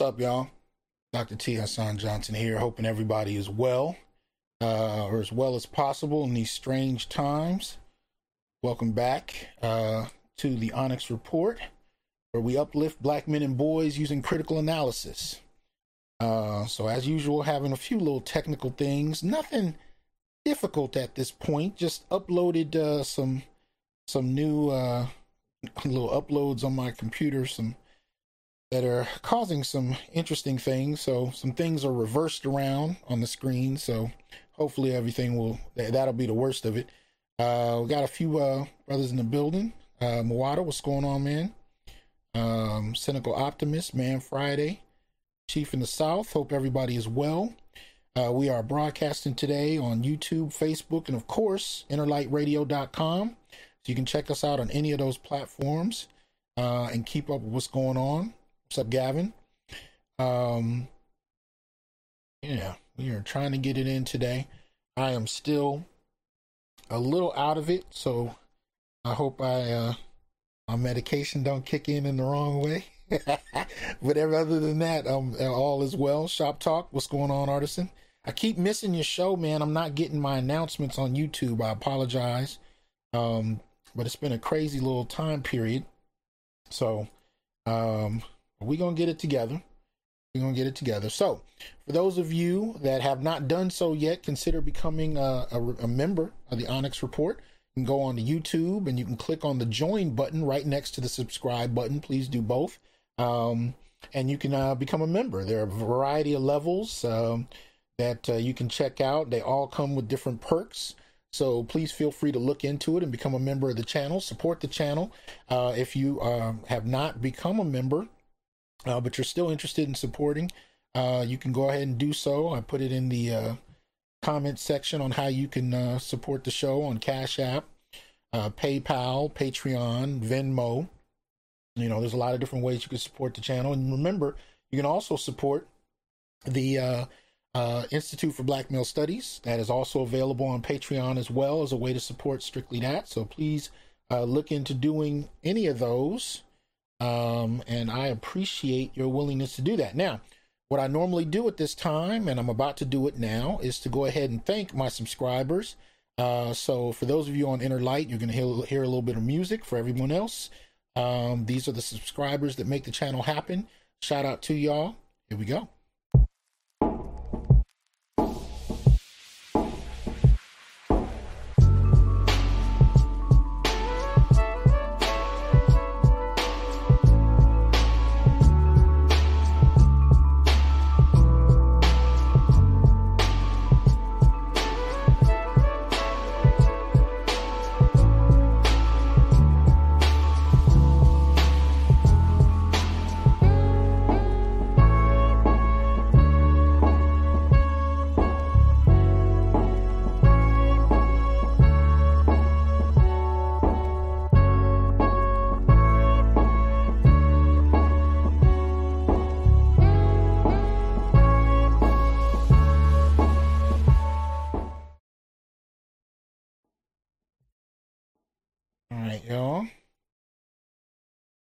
What's up, y'all? Dr. T. Hasan Johnson here, hoping everybody is well, uh, or as well as possible in these strange times. Welcome back uh, to the Onyx Report, where we uplift black men and boys using critical analysis. Uh, so, as usual, having a few little technical things, nothing difficult at this point. Just uploaded uh, some some new uh, little uploads on my computer, some that are causing some interesting things. So some things are reversed around on the screen. So hopefully everything will that'll be the worst of it. Uh, we got a few uh, brothers in the building. Uh, Mawada, what's going on, man? Um, Cynical Optimist, Man Friday, Chief in the South. Hope everybody is well. Uh, we are broadcasting today on YouTube, Facebook, and of course, innerlightradio.com. So you can check us out on any of those platforms uh, and keep up with what's going on. What's up, Gavin? Um, yeah, we are trying to get it in today. I am still a little out of it, so I hope I uh, my medication don't kick in in the wrong way. but other than that, um, all is well. Shop talk. What's going on, artisan? I keep missing your show, man. I'm not getting my announcements on YouTube. I apologize. Um, but it's been a crazy little time period. So, um, we're going to get it together. We're going to get it together. So, for those of you that have not done so yet, consider becoming a, a, a member of the Onyx Report. You can go on to YouTube and you can click on the join button right next to the subscribe button. Please do both. Um, and you can uh, become a member. There are a variety of levels um, that uh, you can check out. They all come with different perks. So please feel free to look into it and become a member of the channel. Support the channel. Uh, if you uh, have not become a member, uh, but you're still interested in supporting, uh, you can go ahead and do so. I put it in the uh, comment section on how you can uh, support the show on Cash App, uh, PayPal, Patreon, Venmo. You know, there's a lot of different ways you can support the channel. And remember, you can also support the uh, Institute for Black Male Studies. That is also available on Patreon as well as a way to support strictly that. So please look into doing any of those. Um, and I appreciate your willingness to do that. Now, what I normally do at this time, and I'm about to do it now, is to go ahead and thank my subscribers. Uh, so, for those of you on Inner Light, you're going to hear, hear, a little bit of music. For everyone else, um, these are the subscribers that make the channel happen. Shout out to y'all. Here we go.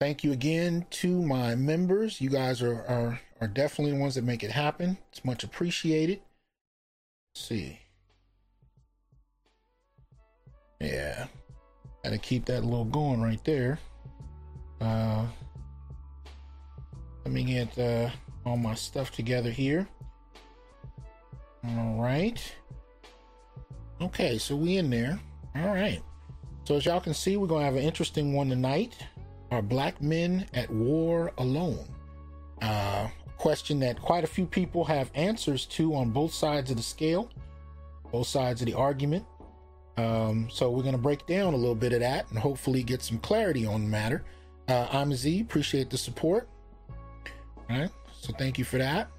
Thank you again to my members. You guys are, are, are definitely the ones that make it happen. It's much appreciated. Let's see. Yeah. Gotta keep that little going right there. Uh, let me get uh, all my stuff together here. All right. Okay, so we in there. All right. So as y'all can see, we're gonna have an interesting one tonight. Are black men at war alone? Uh, question that quite a few people have answers to on both sides of the scale, both sides of the argument. Um, so we're going to break down a little bit of that and hopefully get some clarity on the matter. Uh, I'm Z. Appreciate the support. All right. So thank you for that.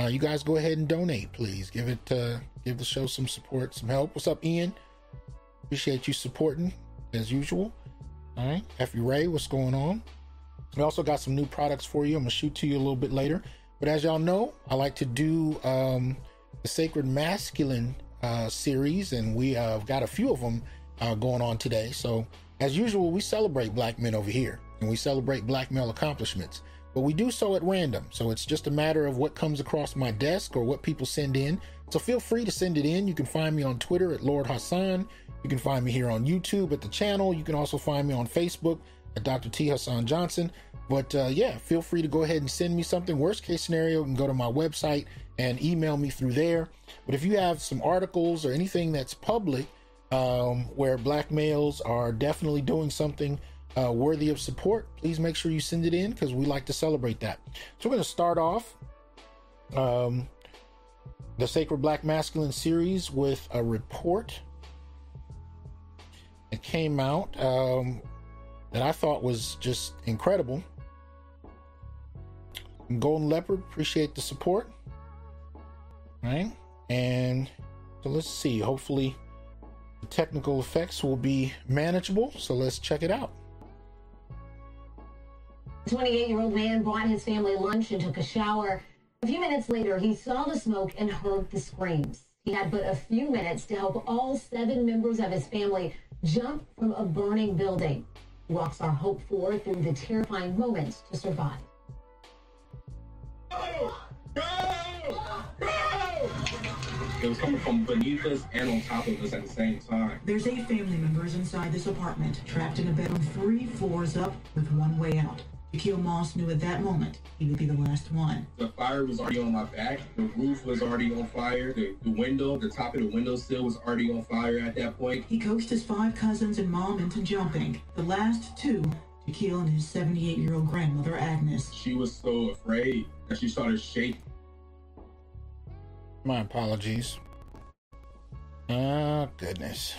Uh, you guys go ahead and donate, please. Give it, uh, give the show some support, some help. What's up, Ian? Appreciate you supporting as usual. All right, Effie Ray, what's going on? We also got some new products for you. I'm gonna shoot to you a little bit later. But as y'all know, I like to do um, the Sacred Masculine uh, series, and we have uh, got a few of them uh, going on today. So, as usual, we celebrate black men over here, and we celebrate black male accomplishments. but we do so at random. So it's just a matter of what comes across my desk or what people send in. So feel free to send it in. You can find me on Twitter at Lord Hasan. You can find me here on YouTube at the channel. You can also find me on Facebook at Dr. T. Hasan Johnson. But uh, yeah, feel free to go ahead and send me something. Worst case scenario, you can go to my website and email me through there. But if you have some articles or anything that's public um, where black males are definitely doing something uh, worthy of support, please make sure you send it in because we like to celebrate that. So we're going to start off um, the Sacred Black Masculine series with a report that came out um, that I thought was just incredible. Golden Leopard, appreciate the support. Right? And so let's see. Hopefully, the technical effects will be manageable. So let's check it out. 28 year old man brought his family lunch and took a shower. A few minutes later, he saw the smoke and heard the screams. He had but a few minutes to help all seven members of his family jump from a burning building. Walks are hoped for through the terrifying moments to survive. Go! Go! Go! It was coming from beneath us and on top of us at the same time. There's eight family members inside this apartment, trapped in a bedroom three floors up with one way out. Akil Moss knew at that moment he would be the last one. The fire was already on my back. The roof was already on fire. The, the window, the top of the windowsill was already on fire at that point. He coaxed his five cousins and mom into jumping. The last two, Jaquil and his 78-year-old grandmother, Agnes. She was so afraid that she started shaking. My apologies. Oh, goodness.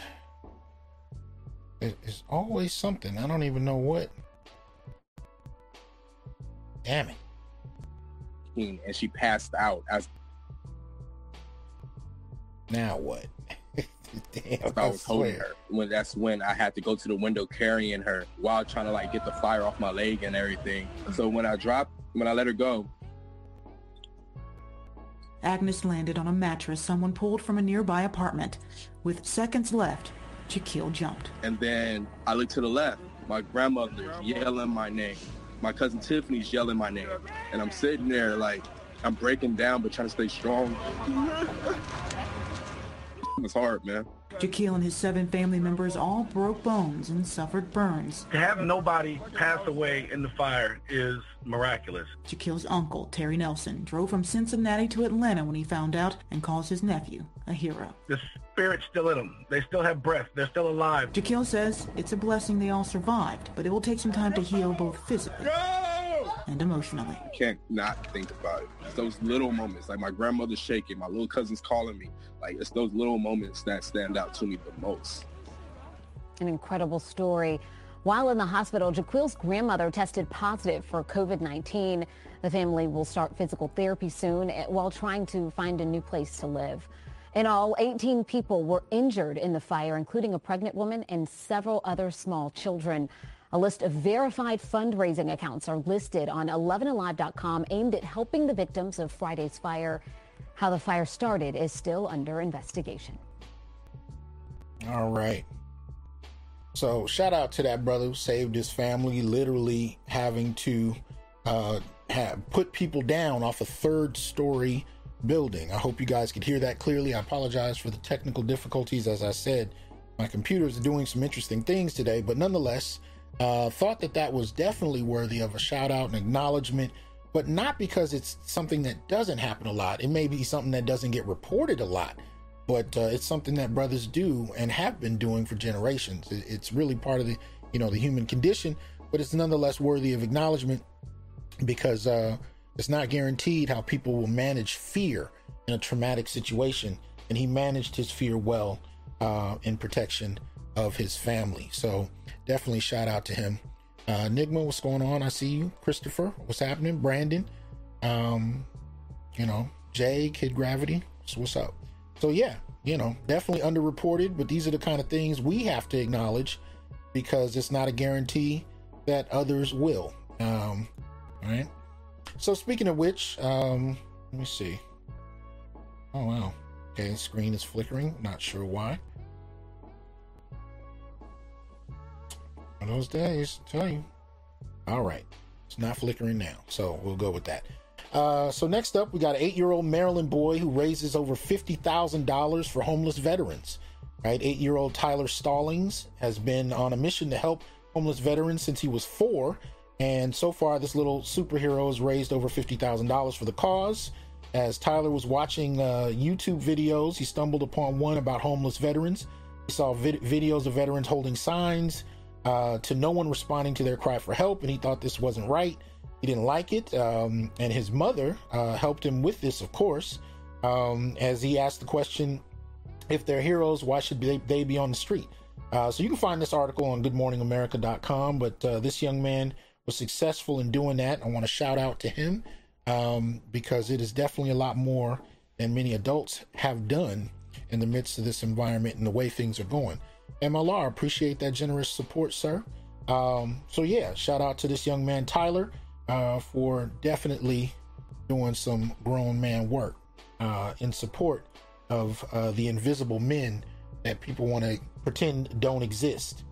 It's always something. I don't even know what. Damn it. And she passed out as. Now what? Damn, I was holding her. When that's when I had to go to the window carrying her while trying to like get the fire off my leg and everything. So when I dropped, when I let her go, Agnes landed on a mattress someone pulled from a nearby apartment. With seconds left, Jaquil jumped. And then I looked to the left. My grandmother yelling my name my cousin Tiffany's yelling my name. And I'm sitting there like, I'm breaking down, but trying to stay strong. It's hard, man. Jaquil and his seven family members all broke bones and suffered burns. To have nobody pass away in the fire is miraculous. Jaquil's uncle, Terry Nelson, drove from Cincinnati to Atlanta when he found out and calls his nephew a hero. The spirit's still in them. They still have breath. They're still alive. Jaquil says it's a blessing they all survived, but it will take some time to heal both physically. Go! And emotionally. You can't not think about it. It's those little moments, like my grandmother's shaking, my little cousin's calling me. Like it's those little moments that stand out to me the most. An incredible story. While in the hospital, Jaquil's grandmother tested positive for COVID-19. The family will start physical therapy soon eh, while trying to find a new place to live. In all, 18 people were injured in the fire, including a pregnant woman and several other small children. A list of verified fundraising accounts are listed on 11alive.com aimed at helping the victims of Friday's fire. How the fire started is still under investigation. All right. So shout out to that brother who saved his family, literally having to uh, have put people down off a third story building. I hope you guys could hear that clearly. I apologize for the technical difficulties. As I said, my computer is doing some interesting things today, but nonetheless, uh, thought that that was definitely worthy of a shout out and acknowledgement, but not because it's something that doesn't happen a lot. It may be something that doesn't get reported a lot, but uh, it's something that brothers do and have been doing for generations. It's really part of the, you know, the human condition, but it's nonetheless worthy of acknowledgement because uh, it's not guaranteed how people will manage fear in a traumatic situation, and he managed his fear well uh, in protection of his family. So definitely shout out to him. Uh, Enigma, what's going on? I see you. Christopher, what's happening? Brandon, um, you know, Jay, Kid Gravity, so what's up? So yeah, you know, definitely underreported, but these are the kind of things we have to acknowledge because it's not a guarantee that others will. Um, all right. So speaking of which, um, let me see. Oh wow. Okay, screen is flickering. Not sure why. One of those days, I tell you. All right. It's not flickering now, so we'll go with that. Uh, so next up, we got an eight-year-old Maryland boy who raises over fifty thousand dollars for homeless veterans. Right, eight-year-old Tyler Stallings has been on a mission to help homeless veterans since he was four, and so far, this little superhero has raised over fifty thousand dollars for the cause. As Tyler was watching uh, YouTube videos, he stumbled upon one about homeless veterans. He saw vid- videos of veterans holding signs uh, to no one responding to their cry for help, and he thought this wasn't right. He didn't like it, um, and his mother uh, helped him with this, of course, um, as he asked the question if they're heroes, why should they, they be on the street? Uh, so you can find this article on goodmorningamerica.com, but uh, this young man was successful in doing that. I want to shout out to him um, because it is definitely a lot more than many adults have done in the midst of this environment and the way things are going. MLR, appreciate that generous support, sir. Um, so yeah, shout out to this young man Tyler uh, for definitely doing some grown man work uh, in support of uh, the invisible men that people want to pretend don't exist.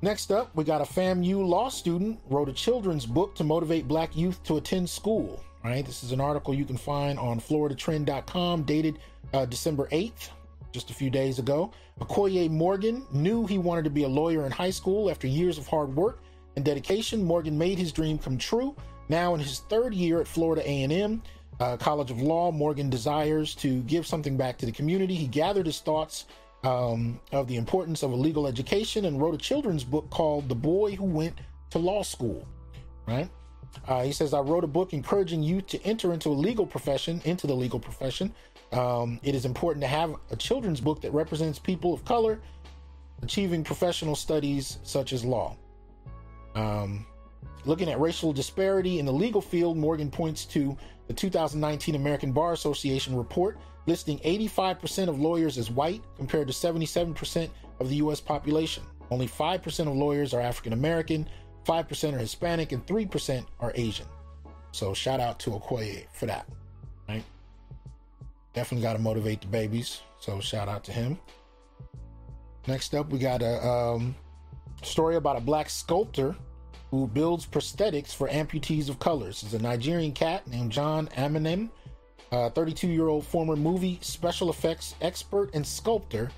Next up, we got a FAMU law student wrote a children's book to motivate black youth to attend school. Right, this is an article you can find on floridatrend.com dated uh, December 8th, just a few days ago. Okoye Morgan knew he wanted to be a lawyer in high school after years of hard work and dedication. Morgan made his dream come true. Now in his third year at Florida A&M uh, College of Law, Morgan desires to give something back to the community. He gathered his thoughts um, of the importance of a legal education and wrote a children's book called The Boy Who Went to Law School. Right? Uh, he says, I wrote a book encouraging youth to enter into a legal profession, into the legal profession. Um, it is important to have a children's book that represents people of color achieving professional studies such as law. Um, looking at racial disparity in the legal field, Morgan points to the 2019 American Bar Association report listing 85% of lawyers as white compared to 77% of the US population. Only 5% of lawyers are African American, 5% are Hispanic, and 3% are Asian. So shout out to Okoye for that. Right? Definitely got to motivate the babies. So shout out to him. Next up, we got a um, story about a black sculptor who builds prosthetics for amputees of colors. Is a Nigerian cat named John Amanam, a 32 year old former movie special effects expert and sculptor,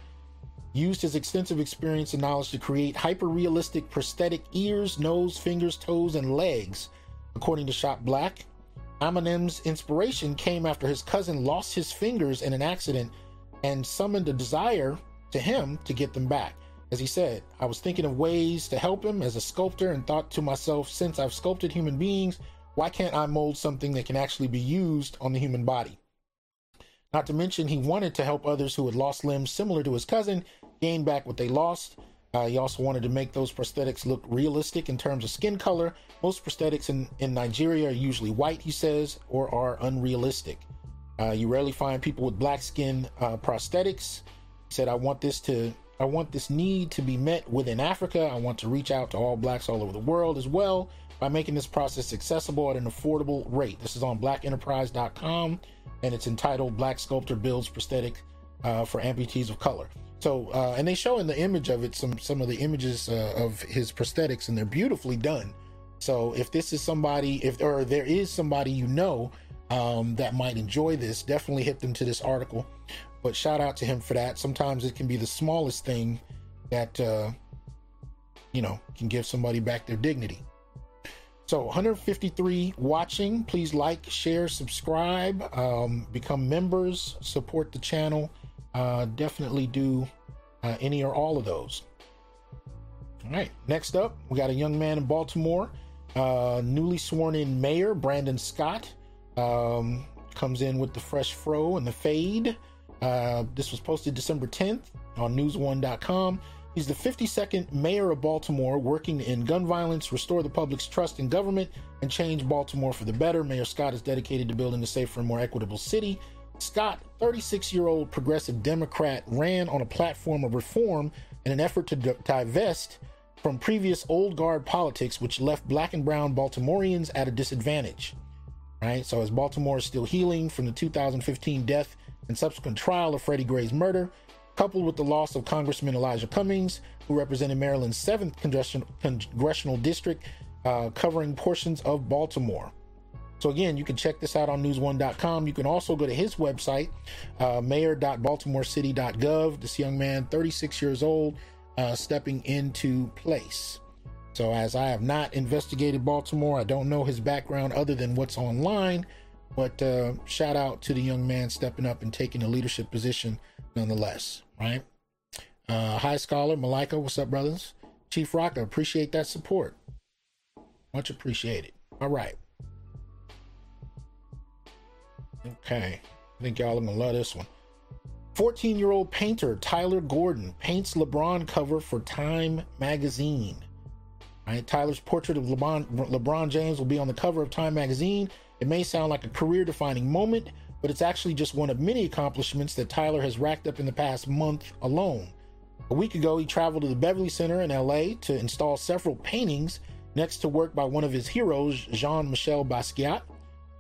used his extensive experience and knowledge to create hyper realistic prosthetic ears, nose, fingers, toes, and legs. According to Shoppe Black, Amanam's inspiration came after his cousin lost his fingers in an accident and summoned a desire to him to get them back. As he said, I was thinking of ways to help him as a sculptor and thought to myself, since I've sculpted human beings, why can't I mold something that can actually be used on the human body? Not to mention, he wanted to help others who had lost limbs similar to his cousin gain back what they lost. Uh, he also wanted to make those prosthetics look realistic in terms of skin color. Most prosthetics in, in Nigeria are usually white, he says, or are unrealistic. Uh, you rarely find people with black skin uh, prosthetics. He said, I want this to I want this need to be met within Africa. I want to reach out to all blacks all over the world as well by making this process accessible at an affordable rate. This is on blackenterprise.com and it's entitled Black Sculptor Builds Prosthetic uh, for Amputees of Color. So, uh, and they show in the image of it some some of the images uh, of his prosthetics, and they're beautifully done. So, if this is somebody, if or there is somebody you know um, that might enjoy this, definitely hit them to this article. But shout out to him for that. Sometimes it can be the smallest thing that uh, you know can give somebody back their dignity. So 153 watching. Please like, share, subscribe, um, become members, support the channel. Uh, definitely do uh, any or all of those. All right. Next up, we got a young man in Baltimore, uh, newly sworn in mayor Brandon Scott. Um, comes in with the fresh fro and the fade. Uh, this was posted December 10th on newsone.com. He's the 52nd mayor of Baltimore, working in gun violence, restore the public's trust in government, and change Baltimore for the better. Mayor Scott is dedicated to building a safer and more equitable city. Scott, 36 year old progressive Democrat, ran on a platform of reform in an effort to divest from previous old guard politics, which left black and brown Baltimoreans at a disadvantage. Right? So, as Baltimore is still healing from the 2015 death and subsequent trial of Freddie Gray's murder, coupled with the loss of Congressman Elijah Cummings, who represented Maryland's 7th congressional, congressional district, uh, covering portions of Baltimore. So again, you can check this out on newsone.com. You can also go to his website, uh, mayor.baltimorecity.gov. This young man, 36 years old, uh, stepping into place. So as I have not investigated Baltimore, I don't know his background other than what's online. But uh, shout out to the young man stepping up and taking a leadership position nonetheless, right? Uh, High Scholar, Malika, what's up, brothers? Chief Rocker, appreciate that support. Much appreciated. All right. Okay. I think y'all are to love this one. 14 year old painter Tyler Gordon paints LeBron cover for Time magazine. All right, Tyler's portrait of LeBron, LeBron James will be on the cover of Time magazine. It may sound like a career defining moment, but it's actually just one of many accomplishments that Tyler has racked up in the past month alone. A week ago, he traveled to the Beverly Center in LA to install several paintings next to work by one of his heroes, Jean Michel Basquiat.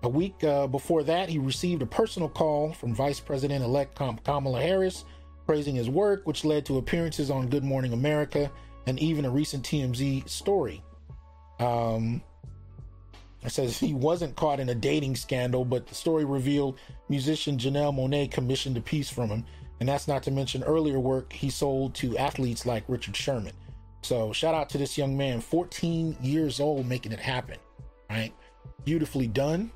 A week uh, before that, he received a personal call from Vice President elect Kamala Harris praising his work, which led to appearances on Good Morning America and even a recent TMZ story. Um, it says he wasn't caught in a dating scandal, but the story revealed musician Janelle Monáe commissioned a piece from him. And that's not to mention earlier work he sold to athletes like Richard Sherman. So shout out to this young man, 14 years old, making it happen. Right? Beautifully done.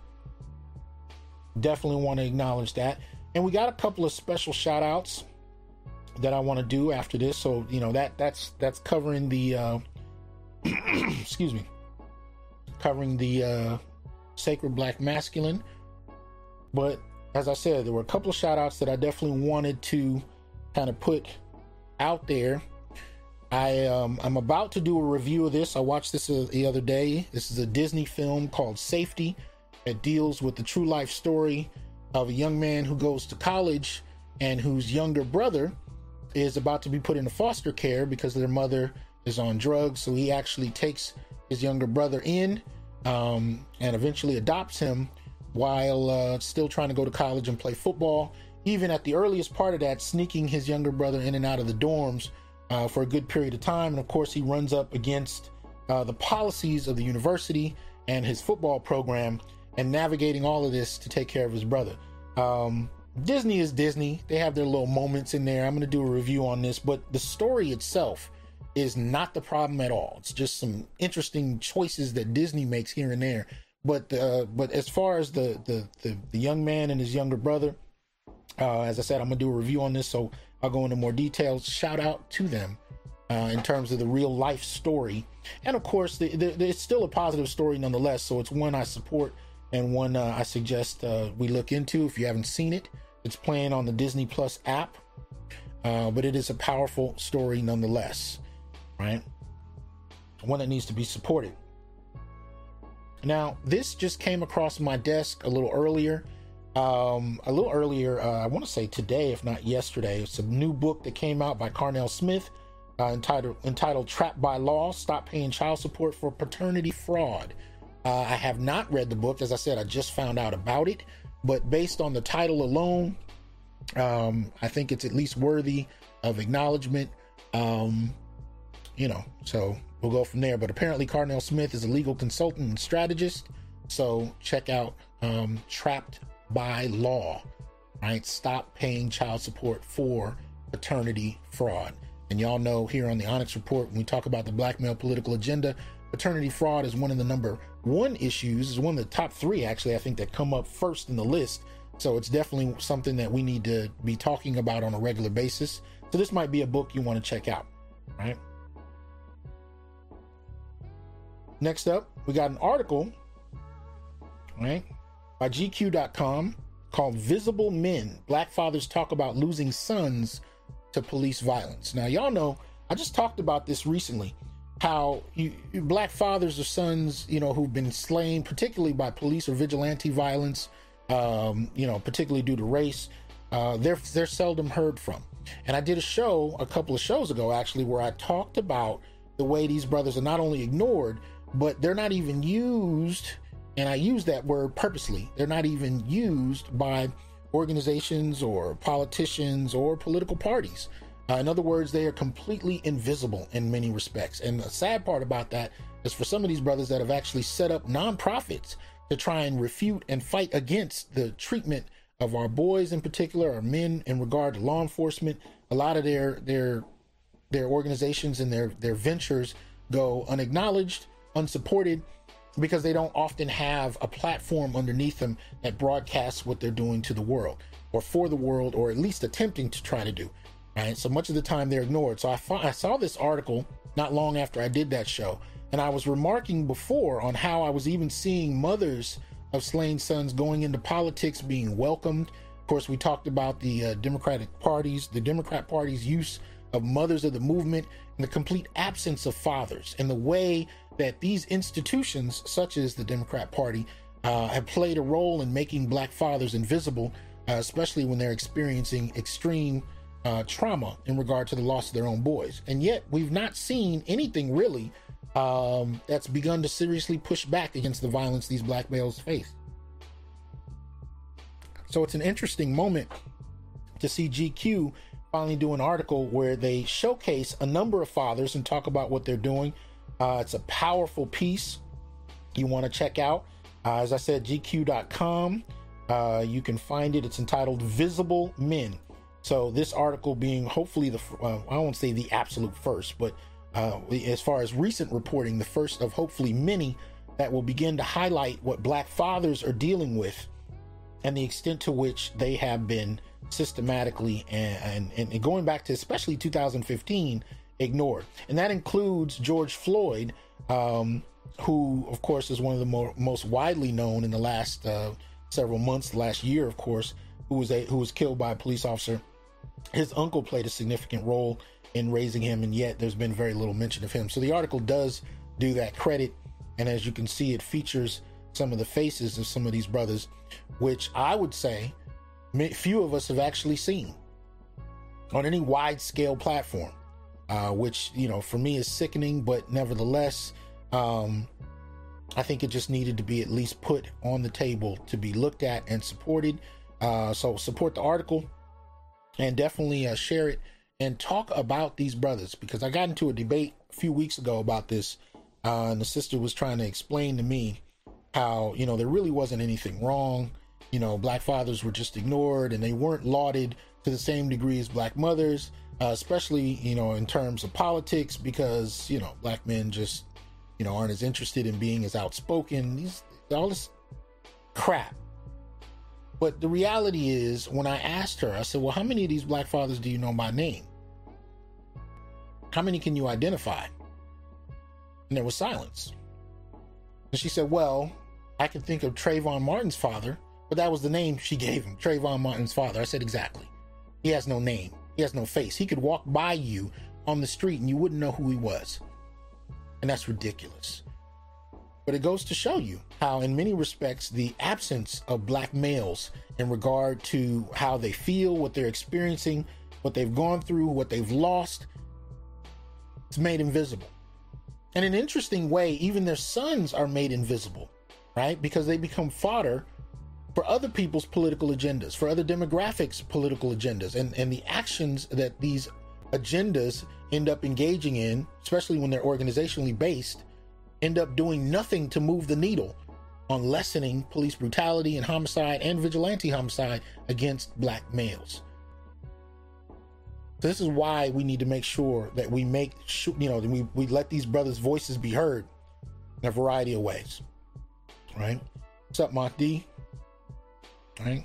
Definitely want to acknowledge that. And we got a couple of special shout outs that I want to do after this. So, you know, that that's that's covering the uh excuse me. Covering the uh sacred black masculine. But as I said, there were a couple of shout outs that I definitely wanted to kind of put out there. I um, I'm about to do a review of this. I watched this the other day. This is a Disney film called Safety. It deals with the true life story of a young man who goes to college and whose younger brother is about to be put into foster care because their mother is on drugs. So he actually takes his younger brother in um, and eventually adopts him while uh, still trying to go to college and play football. Even at the earliest part of that, sneaking his younger brother in and out of the dorms uh, for a good period of time. And of course, he runs up against uh, the policies of the university and his football program and navigating all of this to take care of his brother. Um, Disney is Disney. They have their little moments in there. I'm going to do a review on this, but the story itself is not the problem at all. It's just some interesting choices that Disney makes here and there. But uh, but as far as the, the the the young man and his younger brother, uh, as I said, I'm gonna do a review on this, so I'll go into more details. Shout out to them uh, in terms of the real life story, and of course, the, the, it's still a positive story nonetheless. So it's one I support and one uh, I suggest uh, we look into if you haven't seen it. It's playing on the Disney Plus app, uh, but it is a powerful story nonetheless, right? One that needs to be supported. Now, this just came across my desk a little earlier. Um, a little earlier, uh, I want to say today, if not yesterday. It's a new book that came out by Carnell Smith uh, entitled entitled "Trapped by Law: Stop Paying Child Support for Paternity Fraud." Uh, I have not read the book. As I said, I just found out about it. But based on the title alone, um, I think it's at least worthy of acknowledgement. Um, you know, so we'll go from there. But apparently, Carnell Smith is a legal consultant and strategist. So check out um, Trapped by Law, right? Stop paying child support for paternity fraud. And y'all know here on the Onyx Report, when we talk about the black male political agenda, paternity fraud is one of the number one issues is one of the top three actually i think that come up first in the list. So it's definitely something that we need to be talking about on a regular basis. So this might be a book you want to check out right? Next up we got an article right by gq.com called visible men black fathers talk about losing sons to police violence. Now y'all know i just talked about this recently how you, black fathers or sons, you know, who've been slain, particularly by police or vigilante violence, um, you know, particularly due to race, uh, they're they're seldom heard from. And I did a show a couple of shows ago, actually, where I talked about the way these brothers are not only ignored, but they're not even used. And I use that word purposely. They're not even used by organizations or politicians or political parties. Uh, in other words, they are completely invisible in many respects. And the sad part about that is for some of these brothers that have actually set up nonprofits to try and refute and fight against the treatment of our boys in particular, our men in regard to law enforcement. A lot of their their their organizations and their their ventures go unacknowledged, unsupported, because they don't often have a platform underneath them that broadcasts what they're doing to the world or for the world, or at least attempting to try to do. So much of the time they're ignored. So I, I saw this article not long after I did that show, and I was remarking before on how I was even seeing mothers of slain sons going into politics being welcomed. Of course, we talked about the uh, Democratic parties, the Democrat Party's use of mothers of the movement, and the complete absence of fathers, and the way that these institutions, such as the Democrat Party, uh, have played a role in making black fathers invisible, uh, especially when they're experiencing extreme uh, trauma in regard to the loss of their own boys. And yet, we've not seen anything really um, that's begun to seriously push back against the violence these black males face. So it's an interesting moment to see GQ finally do an article where they showcase a number of fathers and talk about what they're doing. Uh, it's a powerful piece you want to check out. Uh, as I said, GQ.com. Uh, you can find it. It's entitled Visible Men. So this article being hopefully the uh, I won't say the absolute first, but uh, as far as recent reporting, the first of hopefully many that will begin to highlight what Black fathers are dealing with and the extent to which they have been systematically and, and, and going back to especially 2015 ignored. And that includes George Floyd, um, who, of course, is one of the more, most widely known in the last uh, several months, last year, of course, who was a who was killed by a police officer his uncle played a significant role in raising him, and yet there's been very little mention of him. So the article does do that credit, and as you can see, it features some of the faces of some of these brothers, which I would say few of us have actually seen on any wide scale platform, uh, which, you know, for me is sickening, but nevertheless, um, I think it just needed to be at least put on the table to be looked at and supported. Uh, so support the article and definitely uh, share it and talk about these brothers because I got into a debate a few weeks ago about this, uh, and the sister was trying to explain to me how you know there really wasn't anything wrong. You know, black fathers were just ignored and they weren't lauded to the same degree as black mothers, uh, especially you know in terms of politics because you know black men just you know aren't as interested in being as outspoken. These all this crap but the reality is, when I asked her, I said, Well, how many of these black fathers do you know by name? How many can you identify? And there was silence. And she said, Well, I can think of Trayvon Martin's father, but that was the name she gave him Trayvon Martin's father. I said, Exactly. He has no name, he has no face. He could walk by you on the street and you wouldn't know who he was. And that's ridiculous. But it goes to show you how, in many respects, the absence of black males in regard to how they feel, what they're experiencing, what they've gone through, what they've lost, it's made invisible. In an interesting way, even their sons are made invisible, right? Because they become fodder for other people's political agendas, for other demographics' political agendas, and, and the actions that these agendas end up engaging in, especially when they're organizationally based, end up doing nothing to move the needle on lessening police brutality and homicide and vigilante homicide against black males. So this is why we need to make sure that we make sure, you know, we, we let these brothers' voices be heard in a variety of ways. Right? What's up, Mark D? Right?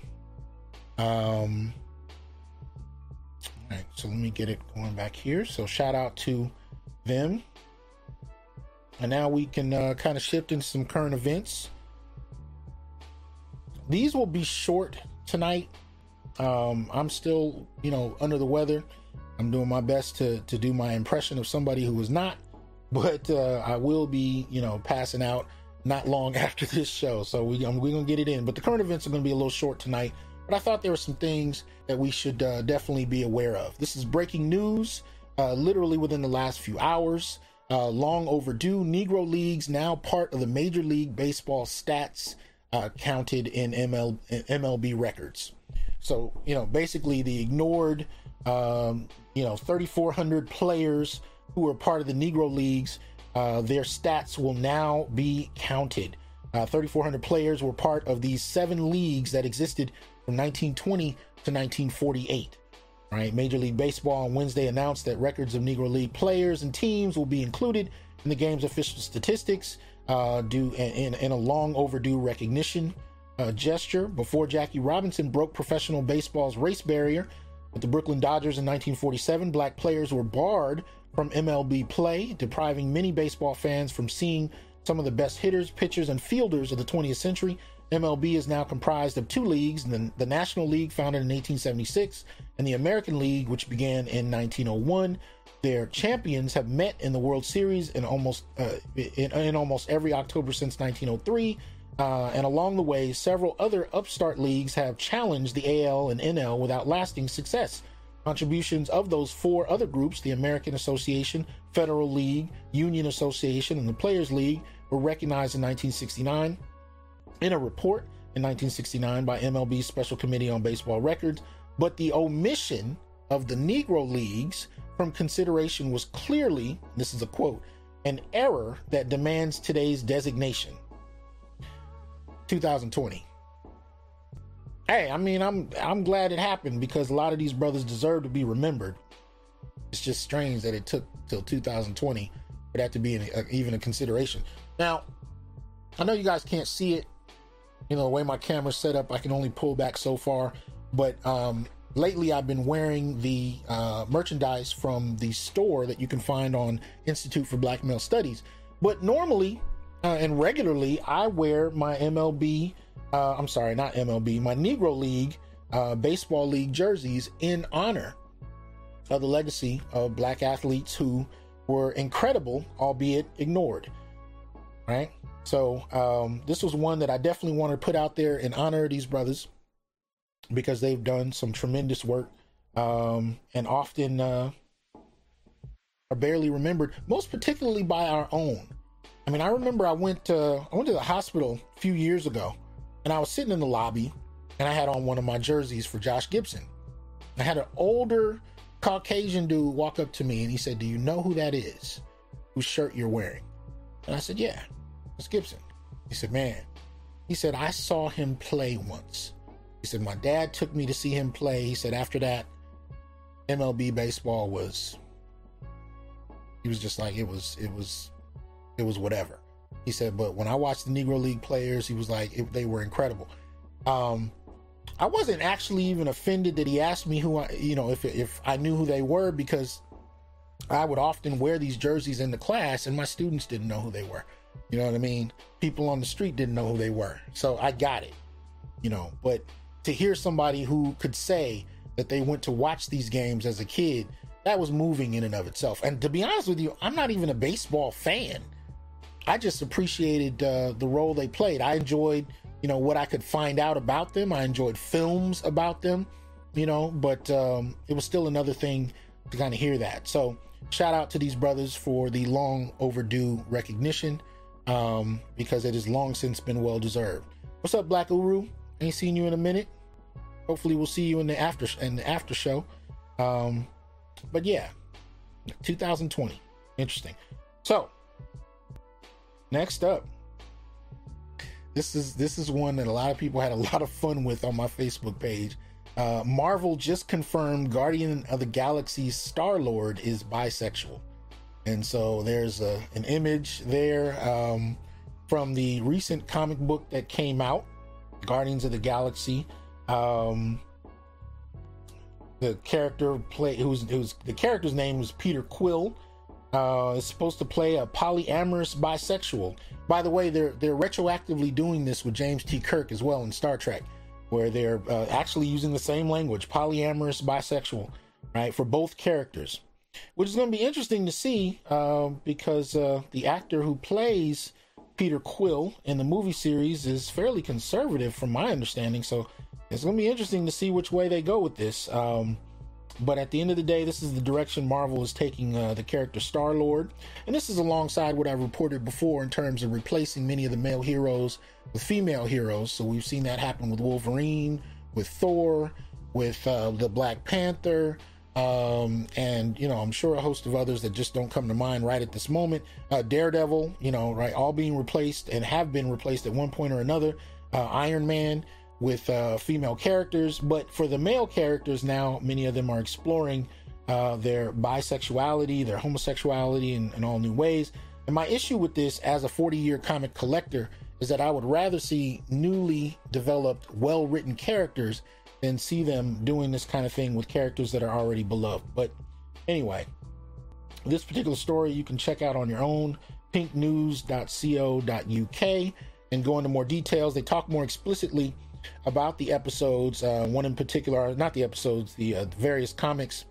Um, all right, so let me get it going back here. So shout out to them and now we can uh, kind of shift into some current events. These will be short tonight. Um, I'm still, you know, under the weather. I'm doing my best to to do my impression of somebody who was not, but uh, I will be, you know, passing out not long after this show. So we, um, we're gonna get it in. But the current events are gonna be a little short tonight. But I thought there were some things that we should uh, definitely be aware of. This is breaking news, uh, literally within the last few hours. Uh, long overdue. Negro Leagues now part of the Major League Baseball stats uh, counted in ML, MLB records. So, you know, basically the ignored um, you know, 3,400 players who are part of the Negro Leagues. Uh, their stats will now be counted. Uh, 3,400 players were part of these seven leagues that existed from 1920 to 1948. Right, Major League Baseball on Wednesday announced that records of Negro League players and teams will be included in the game's official statistics, uh, due in, in, a long overdue recognition uh, gesture. Before Jackie Robinson broke professional baseball's race barrier with the Brooklyn Dodgers in 1947, black players were barred from MLB play, depriving many baseball fans from seeing some of the best hitters, pitchers, and fielders of the 20th century. MLB is now comprised of two leagues the, the National League, founded in 1876, and the American League, which began in 1901. Their champions have met in the World Series in almost uh, in, in, almost every October since 1903. Uh, and along the way, several other upstart leagues have challenged the AL and NL without lasting success. Contributions of those four other groups, the American Association, Federal League, Union Association, and the Players League, were recognized in 1969 in a report in 1969 by MLB's Special Committee on Baseball Records, but the omission of the Negro Leagues from consideration was clearly, this is a quote, an error that demands today's designation. 2020. Hey, I mean, I'm I'm glad it happened because a lot of these brothers deserve to be remembered. It's just strange that it took till 2020 for that to be an, a, even a consideration. Now, I know you guys can't see it you know the way my camera's set up i can only pull back so far but um lately i've been wearing the uh, merchandise from the store that you can find on institute for black male studies. But normally uh, and regularly i wear my mlb uh, i'm sorry not mlb my negro league uh, baseball league jerseys in honor of the legacy of black athletes who were incredible albeit ignored right? So um, this was one that I definitely want to put out there in honor of these brothers because they've done some tremendous work um, and often uh, are barely remembered, most particularly by our own. I mean, I remember I went to I went to the hospital a few years ago, and I was sitting in the lobby, and I had on one of my jerseys for Josh Gibson. I had an older Caucasian dude walk up to me, and he said, "Do you know who that is? Whose shirt you're wearing?" And I said, "Yeah." it's Gibson. He said, Man, he said, I saw him play once. He said, My dad took me to see him play. He said, After that, MLB baseball was, he was just like, it was, it was, it was whatever. He said, But when I watched the Negro League players, he was like, it, they were incredible. Um, I wasn't actually even offended that he asked me who I, you know, if if I knew who they were because I would often wear these jerseys in the class and my students didn't know who they were. You know what I mean? People on the street didn't know who they were. So I got it. You know, but to hear somebody who could say that they went to watch these games as a kid, that was moving in and of itself. And to be honest with you, I'm not even a baseball fan. I just appreciated uh, the role they played. I enjoyed, you know, what I could find out about them. I enjoyed films about them, you know, but um, it was still another thing to kind of hear that. So, shout out to these brothers for the long overdue recognition um, because it has long since been well deserved. What's up, Black Uru? Ain't seen you in a minute. Hopefully, we'll see you in the after in the after show. Um, but yeah, 2020, interesting. So, next up, this is this is one that a lot of people had a lot of fun with on my Facebook page. Uh, Marvel just confirmed Guardian of the Galaxy Star Lord is bisexual. And so there's a, an image there um, from the recent comic book that came out, Guardians of the Galaxy. Um, the character play who's who's the character's name was Peter Quill. Uh, is supposed to play a polyamorous bisexual. By the way, they're they're retroactively doing this with James T. Kirk as well in Star Trek, where they're uh, actually using the same language, polyamorous bisexual, right, for both characters which is going to be interesting to see uh, because uh, the actor who plays Peter Quill in the movie series is fairly conservative, from my understanding. So it's going to be interesting to see which way they go with this. Um, but at the end of the day, this is the direction Marvel is taking uh, the character Star Lord. And this is alongside what I reported before in terms of replacing many of the male heroes with female heroes. So we've seen that happen with Wolverine, with Thor, with uh, the Black Panther, Um, and you know, I'm sure a host of others that just don't come to mind right at this moment. Uh, Daredevil, you know, right, all being replaced and have been replaced at one point or another. Uh, Iron Man with uh, female characters, but for the male characters now, many of them are exploring uh, their bisexuality, their homosexuality in, in all new ways. And my issue with this as a 40 year comic collector is that I would rather see newly developed, well written characters than see them doing this kind of thing with characters that are already beloved. But anyway, this particular story you can check out on your own pinknews.co.uk and go into more details. They talk more explicitly about the episodes, uh, one in particular, not the episodes, the uh, various comics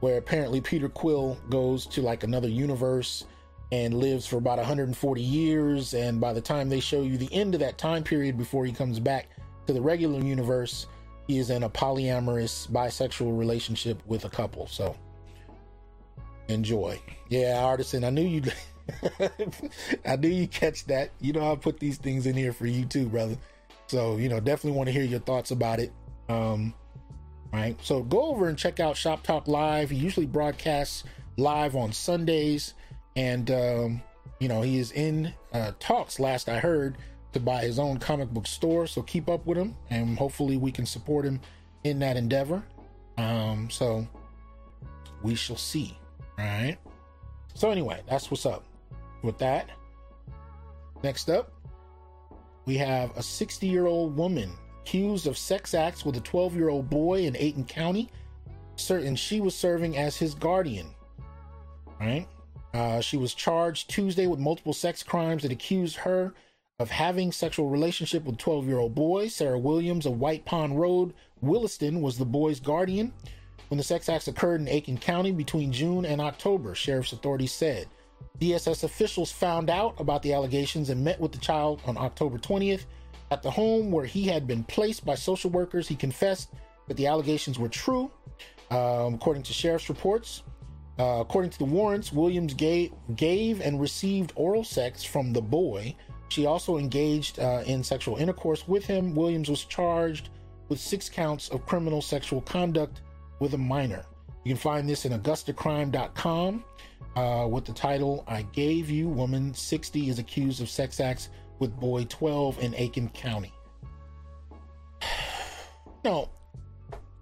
where apparently Peter Quill goes to like another universe and lives for about 140 years. And by the time they show you the end of that time period before he comes back to the regular universe, he is in a polyamorous bisexual relationship with a couple. So enjoy. Yeah, artisan, I knew you I knew you catch that. You know I put these things in here for you too, brother. So, you know, definitely want to hear your thoughts about it. Um right. So go over and check out Shop Talk Live. He usually broadcasts live on Sundays and um, you know, he is in uh talks last I heard to buy his own comic book store. So keep up with him, and hopefully we can support him in that endeavor. Um, so we shall see. Right. So anyway, that's what's up with that. Next up, we have a 60 year old woman accused of sex acts with a 12 year old boy in Aiken County. Certain she was serving as his guardian. Right. Uh, she was charged Tuesday with multiple sex crimes that accused her of having sexual relationship with 12 year old boy. Sarah Williams of White Pond Road, Williston, was the boy's guardian when the sex acts occurred in Aiken County between June and October, sheriff's authorities said. DSS officials found out about the allegations and met with the child on October 20th at the home where he had been placed by social workers. He confessed that the allegations were true, um, according to sheriff's reports. Uh, according to the warrants, Williams gave, gave and received oral sex from the boy she also engaged uh, in sexual intercourse with him. Williams was charged with six counts of criminal sexual conduct with a minor. You can find this in AugustaCrime.com uh, with the title I Gave You Woman 60 is accused of sex acts with boy 12 in Aiken County. no,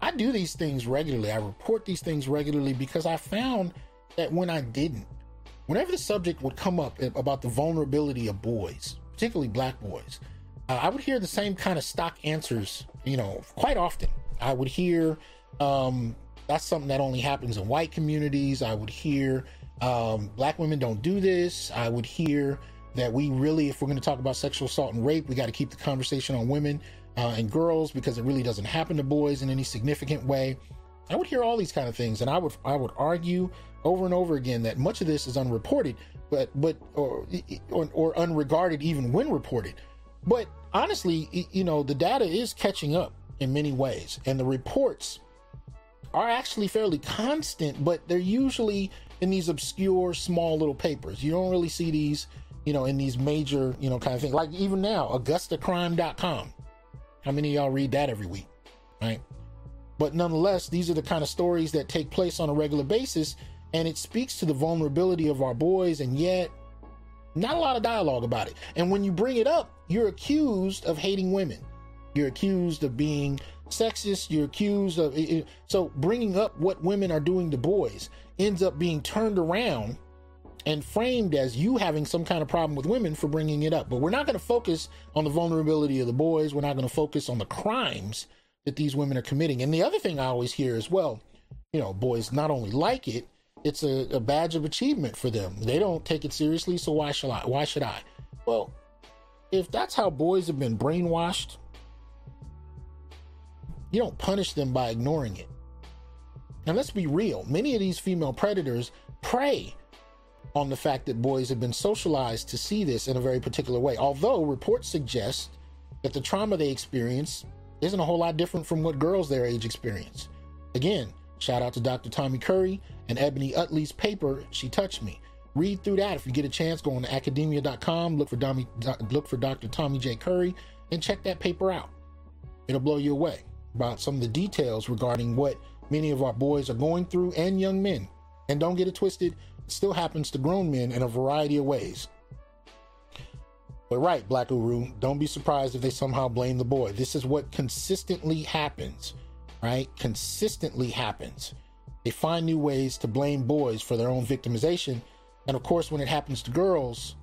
I do these things regularly. I report these things regularly because I found that when I didn't, whenever the subject would come up about the vulnerability of boys, particularly black boys, uh, I would hear the same kind of stock answers, you know, quite often. I would hear um, that's something that only happens in white communities. I would hear um, black women don't do this. I would hear that we really, if we're going to talk about sexual assault and rape, we got to keep the conversation on women uh, and girls because it really doesn't happen to boys in any significant way. I would hear all these kind of things, and I would I would argue over and over again that much of this is unreported, but but or or, or unregarded even when reported. But honestly, you know, the data is catching up in many ways, and the reports are actually fairly constant, but they're usually in these obscure, small little papers. You don't really see these, you know, in these major, you know, kind of things. Like even now, AugustaCrime.com. How many of y'all read that every week, right? But nonetheless, these are the kind of stories that take place on a regular basis and it speaks to the vulnerability of our boys, and yet not a lot of dialogue about it. And when you bring it up, you're accused of hating women. You're accused of being sexist. You're accused of so bringing up what women are doing to boys ends up being turned around and framed as you having some kind of problem with women for bringing it up. But we're not going to focus on the vulnerability of the boys. We're not going to focus on the crimes that these women are committing. And the other thing I always hear as well, you know, boys not only like it, it's a, a badge of achievement for them. They don't take it seriously, so why should I? Why should I? Well, if that's how boys have been brainwashed, you don't punish them by ignoring it. Now, let's be real. Many of these female predators prey on the fact that boys have been socialized to see this in a very particular way. Although reports suggest that the trauma they experience isn't a whole lot different from what girls their age experience. Again, shout out to Dr. Tommy Curry and Ebony Utley's paper, She Touched Me. Read through that. If you get a chance, go on to academia.com, look for, look for Dr. Tommy J. Curry, and check that paper out. It'll blow you away about some of the details regarding what many of our boys are going through and young men. And don't get it twisted, it still happens to grown men in a variety of ways. But right, Black Uru, don't be surprised if they somehow blame the boy. This is what consistently happens, right? Consistently happens. They find new ways to blame boys for their own victimization. And of course, when it happens to girls,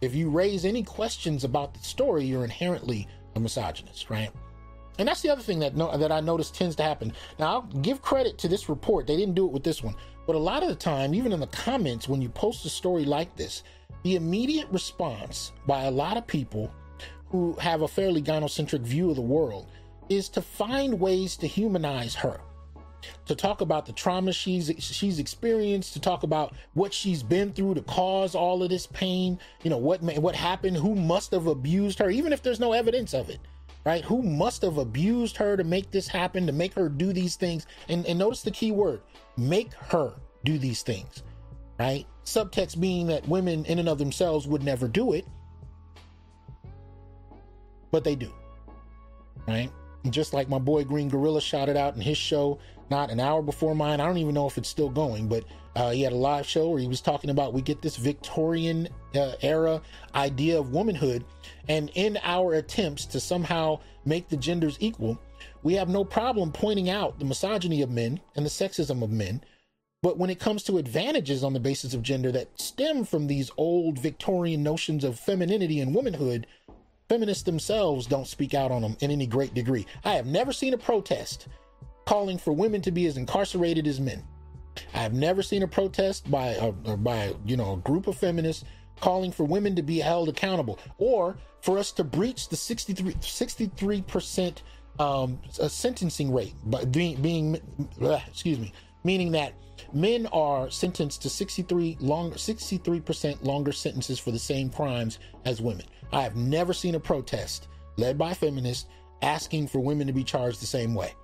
if you raise any questions about the story, you're inherently a misogynist, right? And that's the other thing that no, that I noticed tends to happen. Now, I'll give credit to this report. They didn't do it with this one, but a lot of the time, even in the comments, when you post a story like this, the immediate response by a lot of people who have a fairly gynocentric view of the world is to find ways to humanize her to talk about the trauma she's she's experienced to talk about what she's been through to cause all of this pain you know what what happened who must have abused her even if there's no evidence of it right who must have abused her to make this happen to make her do these things and, and notice the key word make her do these things right Subtext being that women, in and of themselves, would never do it, but they do. Right? Just like my boy Green Gorilla shouted out in his show, not an hour before mine. I don't even know if it's still going, but uh, he had a live show where he was talking about we get this Victorian uh, era idea of womanhood, and in our attempts to somehow make the genders equal, we have no problem pointing out the misogyny of men and the sexism of men but when it comes to advantages on the basis of gender that stem from these old Victorian notions of femininity and womanhood, feminists themselves don't speak out on them in any great degree. I have never seen a protest calling for women to be as incarcerated as men. I have never seen a protest by a, by you know a group of feminists calling for women to be held accountable or for us to breach the 63 percent um, sentencing rate by being being uh, excuse me meaning that men are sentenced to 63 longer 63% longer sentences for the same crimes as women. I have never seen a protest led by feminists asking for women to be charged the same way.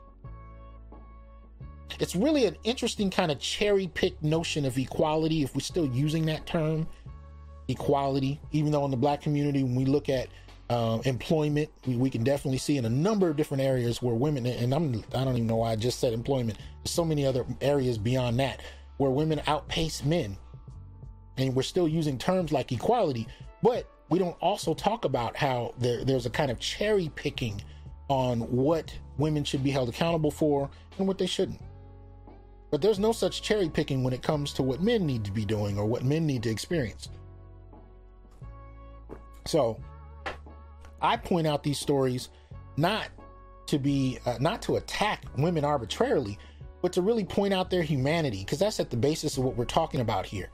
It's really an interesting kind of cherry picked notion of equality if we're still using that term equality even though in the black community when we look at uh, employment. We, we, can definitely see in a number of different areas where women and I'm I don't even know why I just said employment. So many other areas beyond that where women outpace men. And we're still using terms like equality but we don't also talk about how there, there's a kind of cherry picking on what women should be held accountable for and what they shouldn't. But there's no such cherry picking when it comes to what men need to be doing or what men need to experience. So I point out these stories not to be uh, not to attack women arbitrarily, but to really point out their humanity because that's at the basis of what we're talking about here.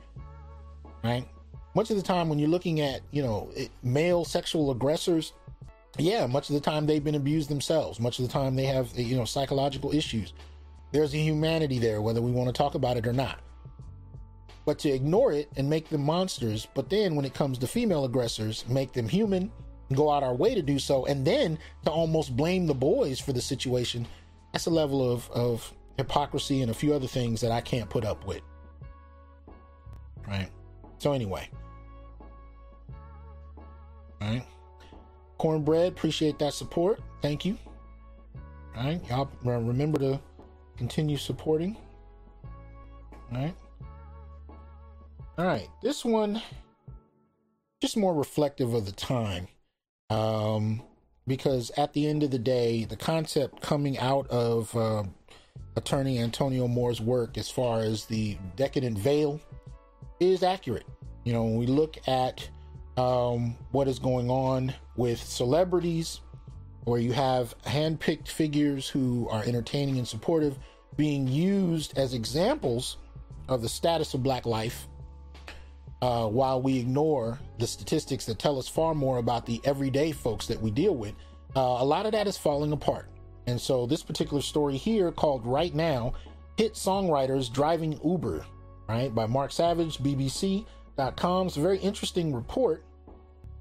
Right? Much of the time when you're looking at, you know, male sexual aggressors, yeah, much of the time they've been abused themselves. Much of the time they have, you know, psychological issues. There's a humanity there whether we want to talk about it or not. But to ignore it and make them monsters, but then when it comes to female aggressors, make them human go out our way to do so, and then to almost blame the boys for the situation, that's a level of, of hypocrisy and a few other things that I can't put up with. Right? So, anyway. Right? Cornbread, appreciate that support. Thank you. All right. Y'all remember to continue supporting. All right. All right. This one, just more reflective of the time. Um, because at the end of the day, the concept coming out of uh, attorney Antonio Moore's work as far as the decadent veil is accurate. You know, when we look at um, what is going on with celebrities, where you have handpicked figures who are entertaining and supportive being used as examples of the status of black life uh, while we ignore the statistics that tell us far more about the everyday folks that we deal with, uh, a lot of that is falling apart. And so, this particular story here, called Right Now Hit Songwriters Driving Uber, right, by Mark Savage, BBC.com. It's a very interesting report,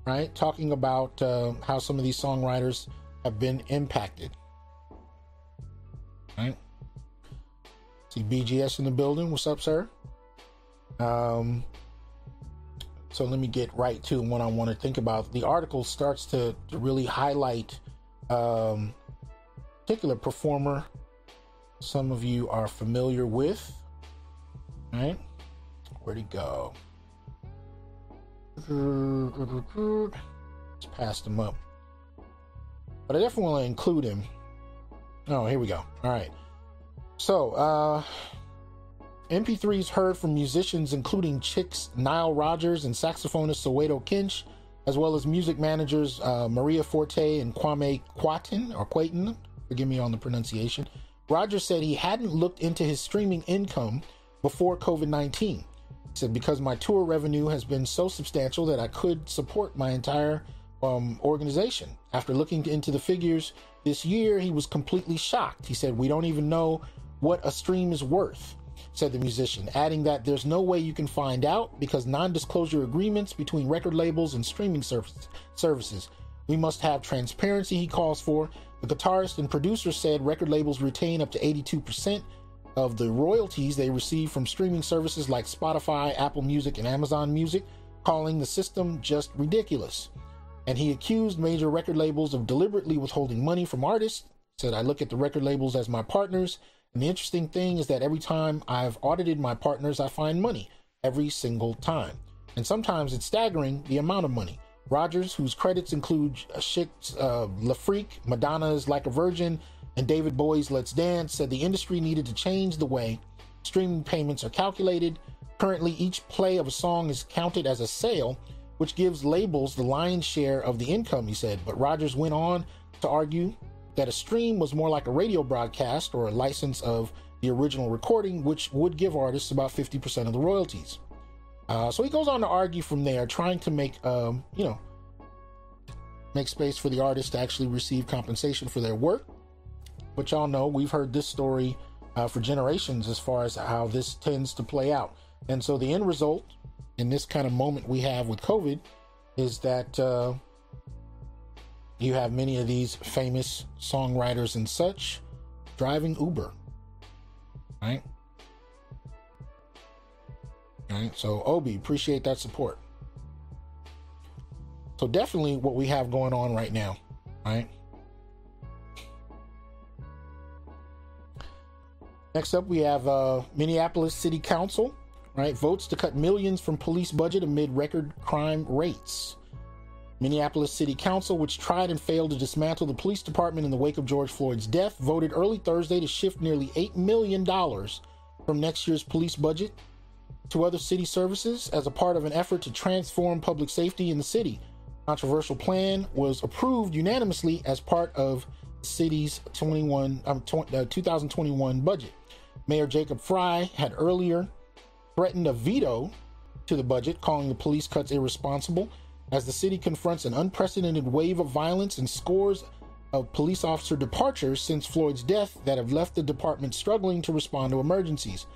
right, talking about uh, how some of these songwriters have been impacted. Right? See BGS in the building. What's up, sir? Um, so let me get right to what I want to think about. The article starts to, to really highlight um, particular performer some of you are familiar with. Right? Where'd he go? Let's pass him up. But I definitely want to include him. Oh, here we go. All right. So, uh, MP3s heard from musicians including Chic's Nile Rodgers and saxophonist Soweto Kinch, as well as music managers uh, Maria Forte and Kwame Kwaten or Quatin. Forgive me on the pronunciation. Rodgers said he hadn't looked into his streaming income before COVID 19. He said, because my tour revenue has been so substantial that I could support my entire um, organization. After looking into the figures this year, he was completely shocked. He said, We don't even know what a stream is worth said the musician, adding that there's no way you can find out because non disclosure agreements between record labels and streaming services. We must have transparency, he calls for. The guitarist and producer said record labels retain up to 82% of the royalties they receive from streaming services like Spotify, Apple Music, and Amazon Music, calling the system just ridiculous. And he accused major record labels of deliberately withholding money from artists. Said, I look at the record labels as my partners and the interesting thing is that every time I've audited my partners, I find money every single time. And sometimes it's staggering the amount of money. Rodgers, whose credits include Chic's uh, Le Freak, Madonna's Like a Virgin, and David Bowie's Let's Dance, said the industry needed to change the way streaming payments are calculated. Currently, each play of a song is counted as a sale, which gives labels the lion's share of the income, he said. But Rodgers went on to argue that a stream was more like a radio broadcast or a license of the original recording, which would give artists about 50% of the royalties. Uh, so he goes on to argue from there, trying to make, um, you know, make space for the artist to actually receive compensation for their work. But y'all know we've heard this story uh, for generations as far as how this tends to play out. And so the end result in this kind of moment we have with COVID is that uh, you have many of these famous songwriters and such driving Uber. Right? Right? So, Obi, appreciate that support. So, definitely what we have going on right now. Right? Next up, we have uh, Minneapolis City Council, right? Votes to cut millions from police budget amid record crime rates. Minneapolis City Council, which tried and failed to dismantle the police department in the wake of George Floyd's death, voted early Thursday to shift nearly $8 million from next year's police budget to other city services as a part of an effort to transform public safety in the city. Controversial plan was approved unanimously as part of the city's 21 um, 20, uh, 2021 budget. Mayor Jacob Frey had earlier threatened a veto to the budget, calling the police cuts irresponsible as the city confronts an unprecedented wave of violence and scores of police officer departures since Floyd's death that have left the department struggling to respond to emergencies.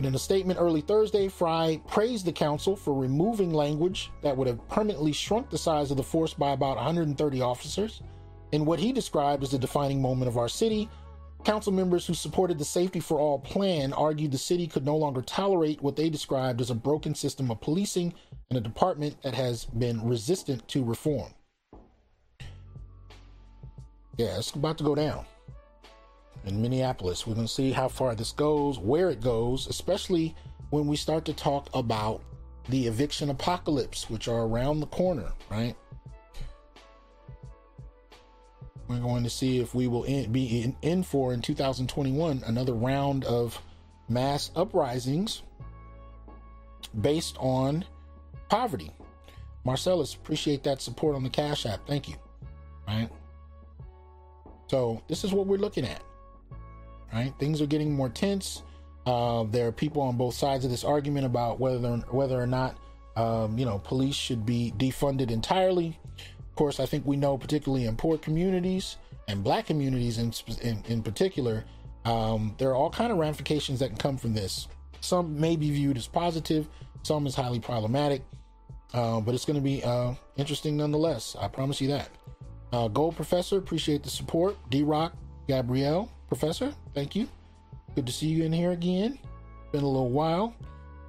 In a statement early Thursday, Frey praised the council for removing language that would have permanently shrunk the size of the force by about 130 officers in what he described as a defining moment of our city Council members who supported the Safety for All plan argued the city could no longer tolerate what they described as a broken system of policing and a department that has been resistant to reform. Yeah, it's about to go down in Minneapolis. We're going to see how far this goes, where it goes, especially when we start to talk about the eviction apocalypse, which are around the corner, right? We're going to see if we will in, be in, in for in 2021 another round of mass uprisings based on poverty. Marcellus, appreciate that support on the Cash App. Thank you. Right. So this is what we're looking at. Right. Things are getting more tense. Uh, there are people on both sides of this argument about whether whether or not um, you know police should be defunded entirely. Of course, I think we know, particularly in poor communities and black communities in, in, in particular, um, there are all kind of ramifications that can come from this. Some may be viewed as positive, some is highly problematic, uh, but it's going to be uh, interesting nonetheless. I promise you that. Uh, Gold Professor, appreciate the support. D Rock, Gabrielle, Professor, thank you. Good to see you in here again. Been a little while.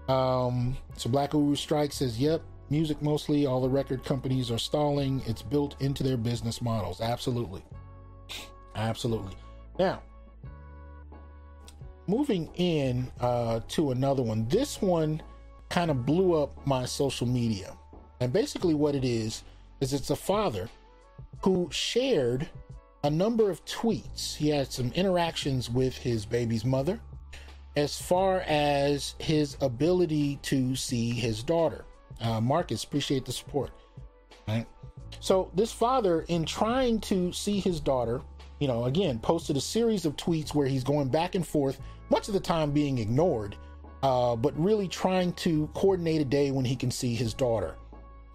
Um, so Black Uru Strike says, "Yep, music mostly all the record companies are stalling it's built into their business models absolutely absolutely now moving in uh, to another one. This one kind of blew up my social media. And basically, what it is, is it's a father who shared a number of tweets. He had some interactions with his baby's mother as far as his ability to see his daughter. Uh, Marcus, appreciate the support. Right. So, this father, in trying to see his daughter, you know, again, posted a series of tweets where he's going back and forth, much of the time being ignored, uh, but really trying to coordinate a day when he can see his daughter,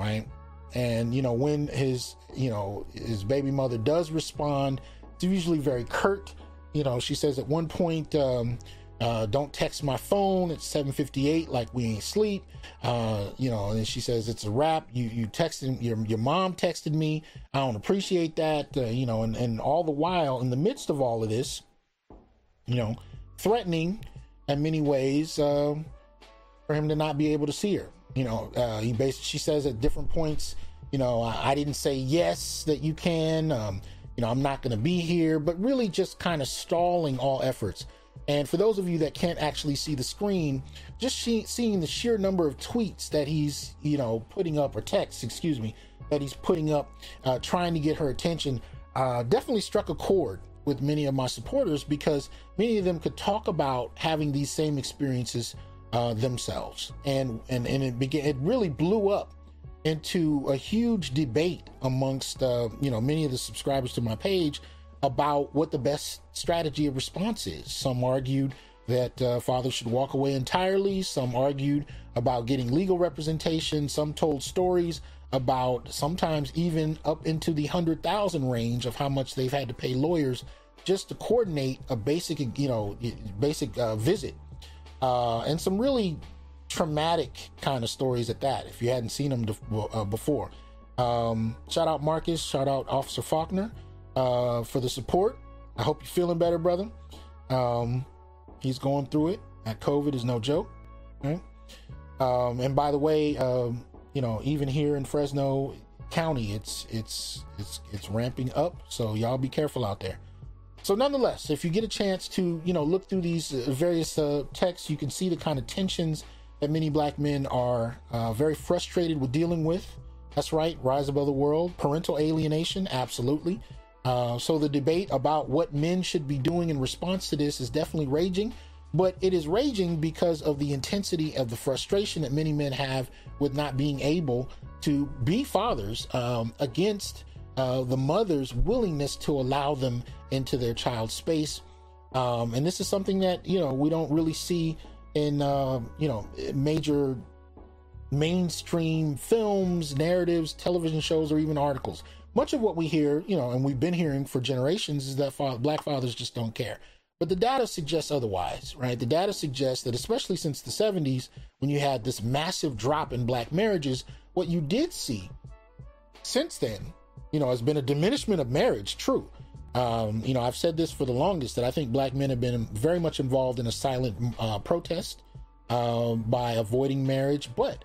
right? And you know, when his you know his baby mother does respond, it's usually very curt. You know, she says at one point, um, uh, "Don't text my phone." It's 7:58, like we ain't sleep. Uh, you know, and she says it's a wrap. You you texted your your mom texted me. I don't appreciate that. Uh, you know, and and all the while, in the midst of all of this, you know, threatening in many ways uh, for him to not be able to see her. You know, uh, he basically she says at different points, you know, I, I didn't say yes that you can. Um, you know, I'm not going to be here, but really just kind of stalling all efforts. And for those of you that can't actually see the screen, just she, seeing the sheer number of tweets that he's, you know, putting up, or texts, excuse me, that he's putting up, uh, trying to get her attention, uh, definitely struck a chord with many of my supporters because many of them could talk about having these same experiences uh, themselves, and and and it began. It really blew up into a huge debate amongst uh, you know many of the subscribers to my page about what the best strategy of response is. Some argued that uh, fathers should walk away entirely. Some argued about getting legal representation. Some told stories about sometimes even up into the hundred thousand range of how much they've had to pay lawyers just to coordinate a basic, you know, basic uh, visit, uh, and some really traumatic kind of stories at that. If you hadn't seen them uh, before, um, shout out Marcus, shout out Officer Faulkner uh, for the support. I hope you're feeling better, brother. Um, he's going through it. That COVID is no joke, right? Um, and by the way, um, you know, even here in Fresno County, it's it's it's it's ramping up. So y'all be careful out there. So nonetheless, if you get a chance to, you know, look through these uh, various uh, texts, you can see the kind of tensions that many black men are uh, very frustrated with dealing with. That's right, rise above the world, parental alienation, absolutely. Uh, so the debate about what men should be doing in response to this is definitely raging, but it is raging because of the intensity of the frustration that many men have with not being able to be fathers um, against uh, the mother's willingness to allow them into their child's space. Um, and this is something that, you know, we don't really see in, uh, you know, major mainstream films, narratives, television shows, or even articles. Much of what we hear, you know, and we've been hearing for generations is that father, black fathers just don't care. But the data suggests otherwise, right? The data suggests that, especially since the 70s, when you had this massive drop in black marriages, what you did see since then you know, has been a diminishment of marriage, true. Um, you know, I've said this for the longest that I think black men have been very much involved in a silent uh, protest uh, by avoiding marriage, but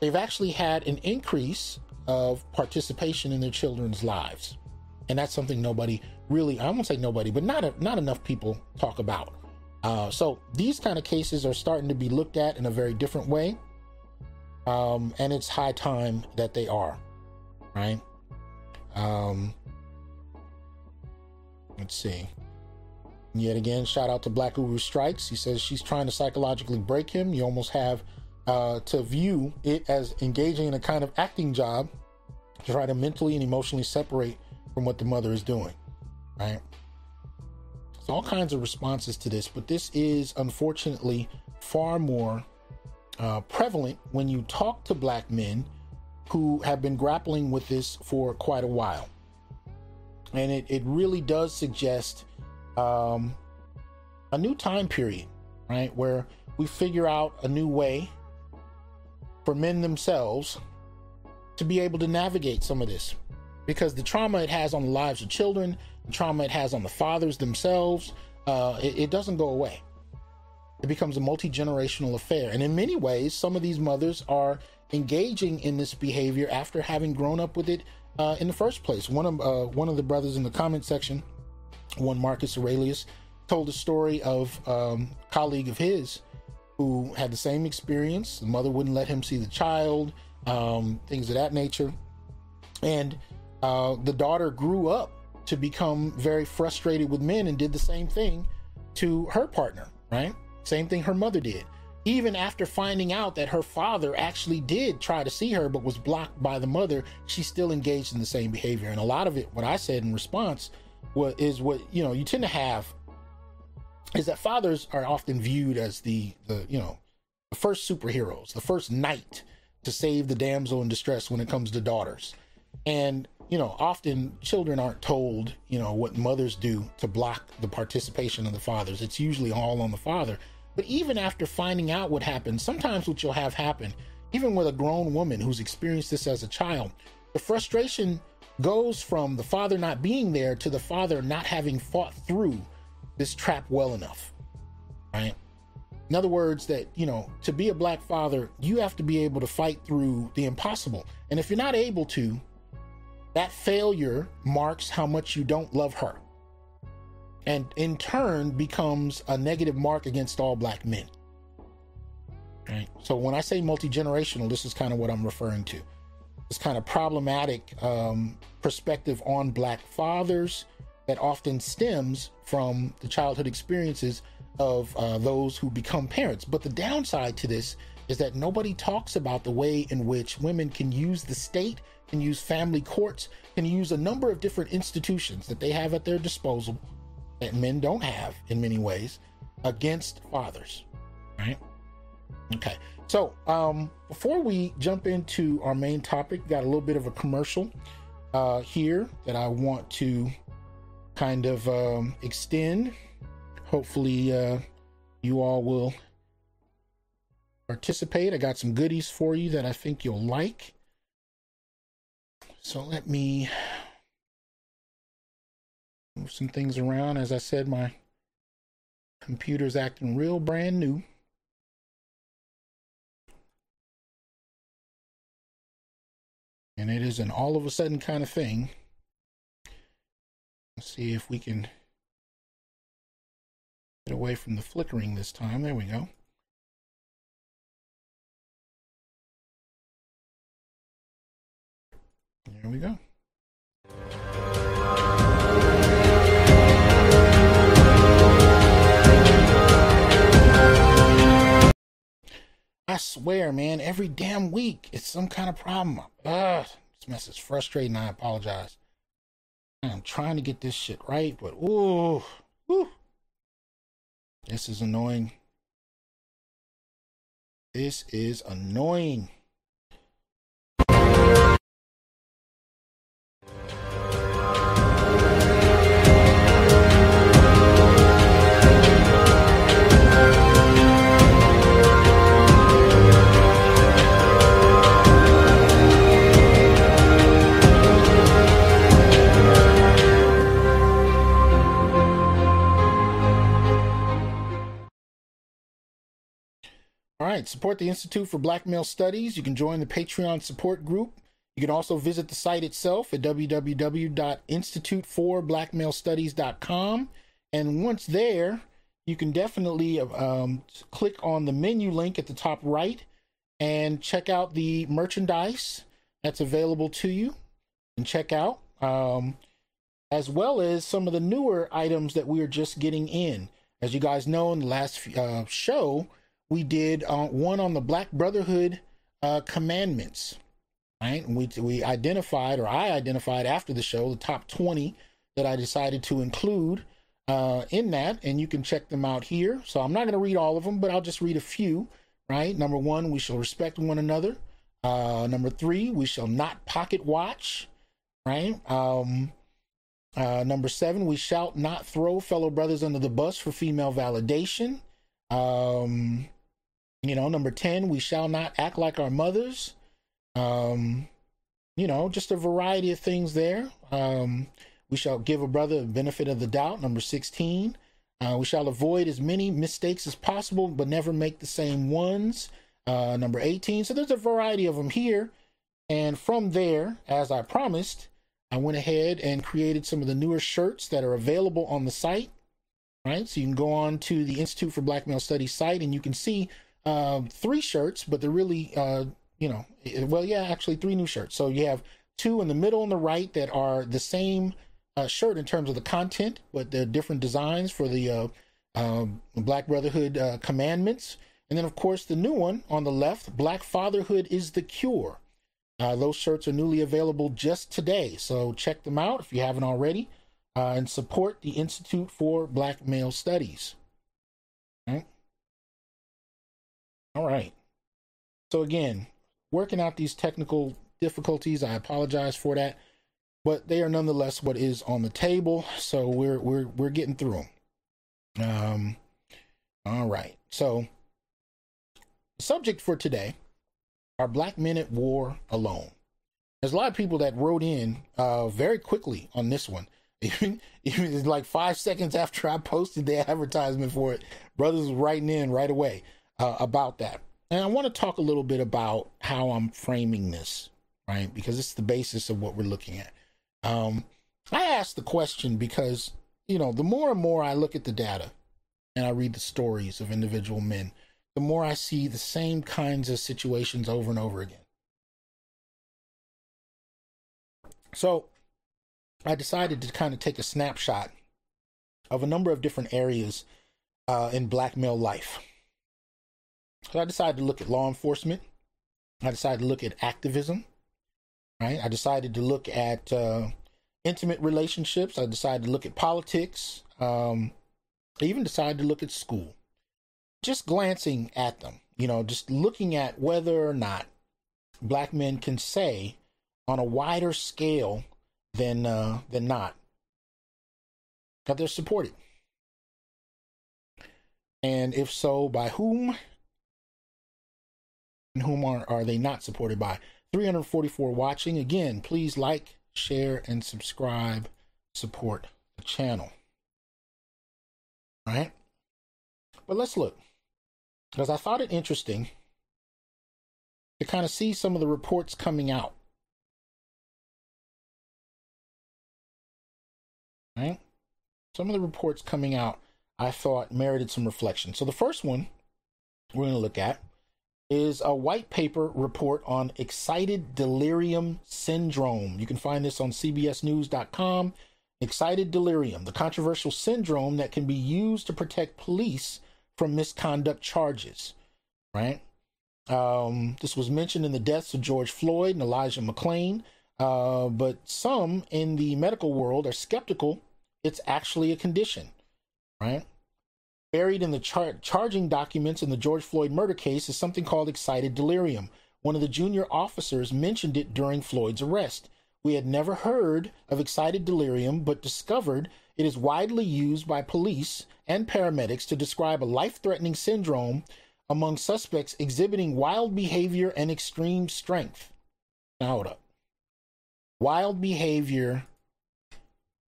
they've actually had an increase of participation in their children's lives. And that's something nobody really, I won't say nobody, but not, not enough people talk about. Uh, so these kind of cases are starting to be looked at in a very different way. Um, and it's high time that they are, right? Um, let's see. Yet again, shout out to Black Uru Strikes. He says she's trying to psychologically break him. You almost have uh, to view it as engaging in a kind of acting job to try to mentally and emotionally separate from what the mother is doing. Right? So all kinds of responses to this, but this is unfortunately far more uh, prevalent when you talk to black men who have been grappling with this for quite a while. And it, it really does suggest um, a new time period, right? Where we figure out a new way for men themselves to be able to navigate some of this. Because the trauma it has on the lives of children, the trauma it has on the fathers themselves, uh, it, it doesn't go away. It becomes a multi generational affair. And in many ways, some of these mothers are engaging in this behavior after having grown up with it uh, in the first place. One of uh, one of the brothers in the comment section, one Marcus Aurelius, told a story of um, a colleague of his who had the same experience. The mother wouldn't let him see the child, um, things of that nature. And uh, the daughter grew up to become very frustrated with men and did the same thing to her partner, right? Same thing her mother did. Even after finding out that her father actually did try to see her but was blocked by the mother, she still engaged in the same behavior. And a lot of it, what I said in response, what is what you know you tend to have is that fathers are often viewed as the the you know the first superheroes, the first knight to save the damsel in distress when it comes to daughters. And you know, often children aren't told, you know, what mothers do to block the participation of the fathers. It's usually all on the father. But even after finding out what happened, sometimes what you'll have happen, even with a grown woman who's experienced this as a child, the frustration goes from the father not being there to the father not having fought through this trap well enough. Right? In other words, that, you know, to be a black father, you have to be able to fight through the impossible. And if you're not able to, that failure marks how much you don't love her. And in turn becomes a negative mark against all black men. Right? So when I say multi generational, this is kind of what I'm referring to. This kind of problematic um, perspective on black fathers that often stems from the childhood experiences of uh, those who become parents. But the downside to this is that nobody talks about the way in which women can use the state can use family courts, can use a number of different institutions that they have at their disposal that men don't have in many ways against fathers. Right? Okay. So, um, before we jump into our main topic, got a little bit of a commercial uh, here that I want to kind of um, extend. Hopefully, uh, you all will participate. I got some goodies for you that I think you'll like. So let me move some things around. As I said, my computer's acting real brand new. And it is an all of a sudden kind of thing. Let's see if we can get away from the flickering this time. There we go. There we go. I swear, man, every damn week it's some kind of problem. Ugh, this mess is frustrating. I apologize. I'm trying to get this shit right, but ooh, ooh, this is annoying. This is annoying. Right, support the Institute for Black Male Studies. You can join the Patreon support group. You can also visit the site itself at www.instituteforblackmalestudies.com. And once there, you can definitely um, click on the menu link at the top right and check out the merchandise that's available to you and check out, um, as well as some of the newer items that we are just getting in. As you guys know, in the last uh, show, we did uh, one on the Black Brotherhood uh, commandments. Right, we we identified, or I identified after the show, the top twenty that I decided to include uh, in that, and you can check them out here. So I'm not going to read all of them, but I'll just read a few. Right, number one, we shall respect one another. Uh, number three, we shall not pocket watch. Right. Um, uh, number seven, we shall not throw fellow brothers under the bus for female validation. Um, you know, number 10, we shall not act like our mothers. Um, you know, just a variety of things there. Um, we shall give a brother the benefit of the doubt. Number 16, uh, we shall avoid as many mistakes as possible, but never make the same ones. Uh, number 18. So there's a variety of them here. And from there, as I promised, I went ahead and created some of the newer shirts that are available on the site. right? So you can go on to the Institute for Black Male Studies site and you can see uh, three shirts, but they're really, uh, you know, well, yeah, actually three new shirts. So you have two in the middle and the right that are the same uh, shirt in terms of the content, but they're different designs for the uh, um, Black Brotherhood uh, commandments. And then, of course, the new one on the left Black Fatherhood is the Cure. Uh, those shirts are newly available just today. So check them out if you haven't already uh, and support the Institute for Black Male Studies. All right. So, again, working out these technical difficulties, I apologize for that but they are nonetheless what is on the table. So we're we're we're getting through them. Um, all right. So subject for today are black men at war alone. There's a lot of people that wrote in uh, very quickly on this one. Even even like five seconds after I posted the advertisement for it, brothers writing in right away uh, about that. And I want to talk a little bit about how I'm framing this, right? Because it's the basis of what we're looking at. Um, I asked the question because, you know, the more and more I look at the data and I read the stories of individual men, the more I see the same kinds of situations over and over again. So I decided to kind of take a snapshot of a number of different areas uh, in black male life. So I decided to look at law enforcement. I decided to look at activism right? I decided to look at uh, intimate relationships. I decided to look at politics. Um, I even decided to look at school. Just glancing at them, you know, just looking at whether or not black men can say on a wider scale than uh, than not that they're supported. And if so, by whom? And whom are, are they not supported by? 344 watching. Again, please like, share, and subscribe. Support the channel. All right? But let's look. Because I thought it interesting to kind of see some of the reports coming out. Right? Some of the reports coming out I thought merited some reflection. So the first one we're going to look at is a white paper report on excited delirium syndrome. You can find this on CBSNews.com. Excited delirium, the controversial syndrome that can be used to protect police from misconduct charges. Right? Um, this was mentioned in the deaths of George Floyd and Elijah McClain, uh, but some in the medical world are skeptical it's actually a condition. Right? Buried in the char- charging documents in the George Floyd murder case is something called excited delirium. One of the junior officers mentioned it during Floyd's arrest. We had never heard of excited delirium, but discovered it is widely used by police and paramedics to describe a life threatening syndrome among suspects exhibiting wild behavior and extreme strength. Now, hold up. Wild behavior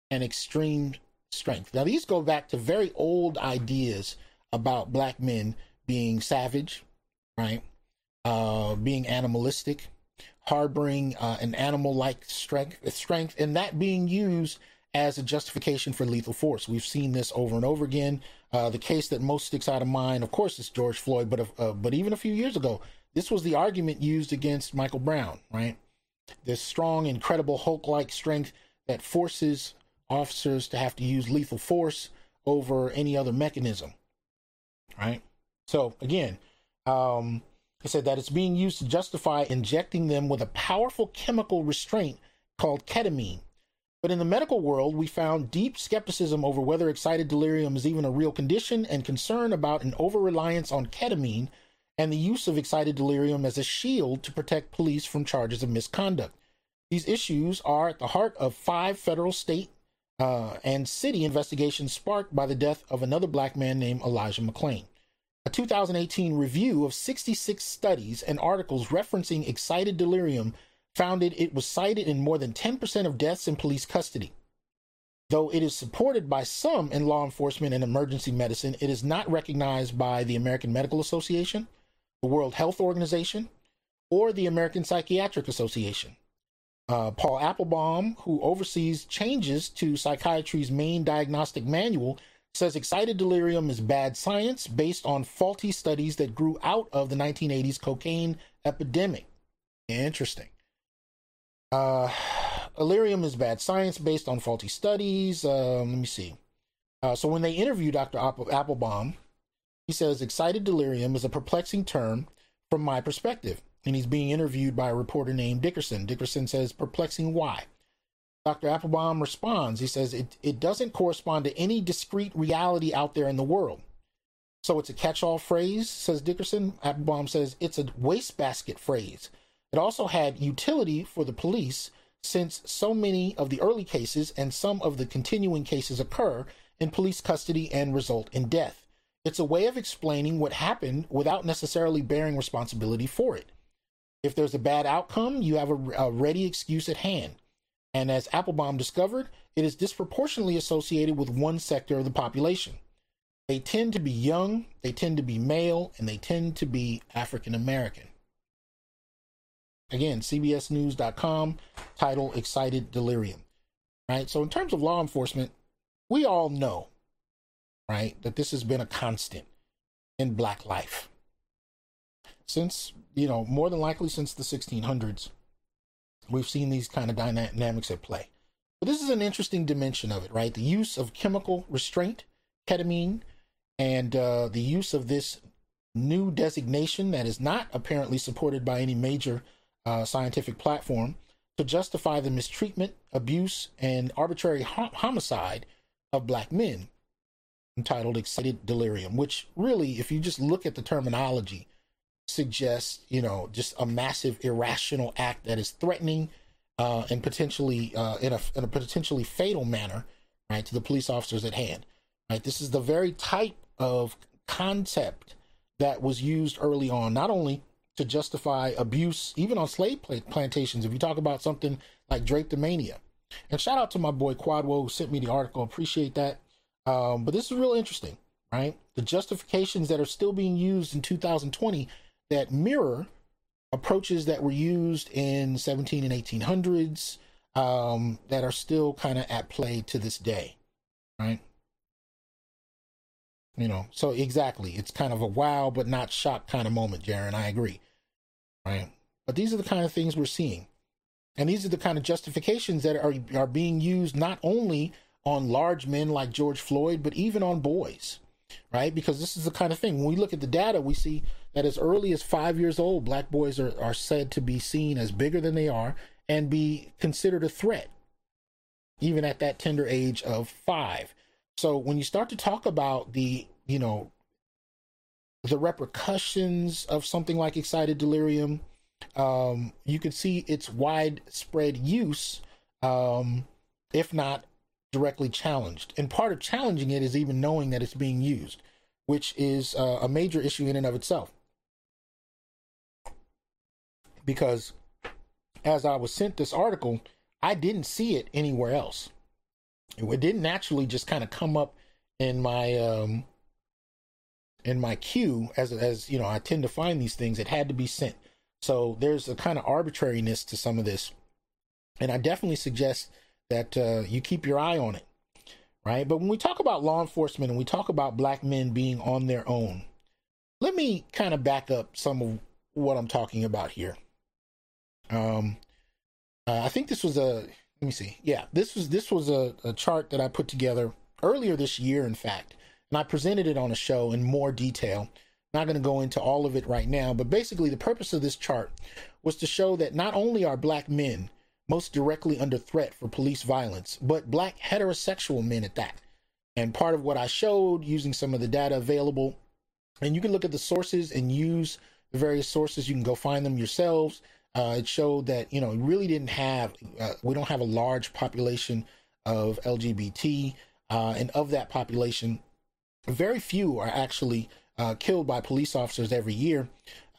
and extreme strength. Now, these go back to very old ideas about black men being savage, right? Uh, being animalistic, harboring uh, an animal-like strength, strength, and that being used as a justification for lethal force. We've seen this over and over again. Uh, the case that most sticks out of mind, of course, is George Floyd, but uh, but even a few years ago, this was the argument used against Michael Brown, right? This strong, incredible Hulk-like strength that forces officers to have to use lethal force over any other mechanism. Right? So, again, um, I said that it's being used to justify injecting them with a powerful chemical restraint called ketamine. But in the medical world, we found deep skepticism over whether excited delirium is even a real condition and concern about an over reliance on ketamine and the use of excited delirium as a shield to protect police from charges of misconduct. These issues are at the heart of five federal, state, uh, and city investigation sparked by the death of another black man named Elijah McClain. A 2018 review of 66 studies and articles referencing excited delirium found it was cited in more than 10% of deaths in police custody. Though it is supported by some in law enforcement and emergency medicine, it is not recognized by the American Medical Association, the World Health Organization, or the American Psychiatric Association. Uh, Paul Appelbaum, who oversees changes to psychiatry's main diagnostic manual, says excited delirium is bad science based on faulty studies that grew out of the 1980s cocaine epidemic. Interesting. Uh, delirium is bad science based on faulty studies. Um, let me see. Uh, so when they interview Dr. Applebaum, he says excited delirium is a perplexing term from my perspective. And he's being interviewed by a reporter named Dickerson. Dickerson says, perplexing why? Dr. Appelbaum responds. He says, it, it doesn't correspond to any discrete reality out there in the world. So it's a catch all phrase, says Dickerson. Appelbaum says it's a wastebasket phrase. It also had utility for the police since so many of the early cases and some of the continuing cases occur in police custody and result in death. It's a way of explaining what happened without necessarily bearing responsibility for it. If there's a bad outcome, you have a, a ready excuse at hand. And as Appelbaum discovered, it is disproportionately associated with one sector of the population. They tend to be young, they tend to be male, and they tend to be African American. Again, CBSNews.com, title Excited Delirium. Right? So, in terms of law enforcement, we all know, right, that this has been a constant in black life since you know more than likely since the 1600s we've seen these kind of dynamics at play. But this is an interesting dimension of it right? The use of chemical restraint ketamine and uh, the use of this new designation that is not apparently supported by any major uh, scientific platform to justify the mistreatment abuse and arbitrary homicide of black men entitled excited delirium which really if you just look at the terminology suggests, you know, just a massive irrational act that is threatening uh, and potentially uh, in a in a potentially fatal manner, right, to the police officers at hand. Right, this is the very type of concept that was used early on, not only to justify abuse, even on slave plantations. If you talk about something like drapetomania, and shout out to my boy Kwadwo who sent me the article. Appreciate that. Um, but this is real interesting, right? The justifications that are still being used in 2020 that mirror approaches that were used in 17 and 1800s um, that are still kind of at play to this day, right? You know, so exactly, it's kind of a wow but not shock kind of moment, Jaron. I agree, right? But these are the kind of things we're seeing, and these are the kind of justifications that are are being used not only on large men like George Floyd, but even on boys, right? Because this is the kind of thing when we look at the data, we see that as early as five years old, black boys are, are said to be seen as bigger than they are and be considered a threat, even at that tender age of five. So when you start to talk about the, you know, the repercussions of something like excited delirium, um, you can see its widespread use, um, if not directly challenged. And part of challenging it is even knowing that it's being used, which is uh, a major issue in and of itself because as I was sent this article, I didn't see it anywhere else. It didn't naturally just kind of come up in my um in my queue as as you know I tend to find these things. It had to be sent. So there's a kind of arbitrariness to some of this, and I definitely suggest that uh, you keep your eye on it, right? But when we talk about law enforcement and we talk about black men being on their own, let me kind of back up some of what I'm talking about here. Um, uh, I think this was a let me see. Yeah, this was this was a, a chart that I put together earlier this year, in fact, and I presented it on a show in more detail. Not going to go into all of it right now, but basically the purpose of this chart was to show that not only are black men most directly under threat for police violence, but black heterosexual men at that. And part of what I showed using some of the data available, and you can look at the sources and use the various sources. You can go find them yourselves. Uh, it showed that you know really didn't have uh, we don't have a large population of LGBT, uh, and of that population, very few are actually uh, killed by police officers every year,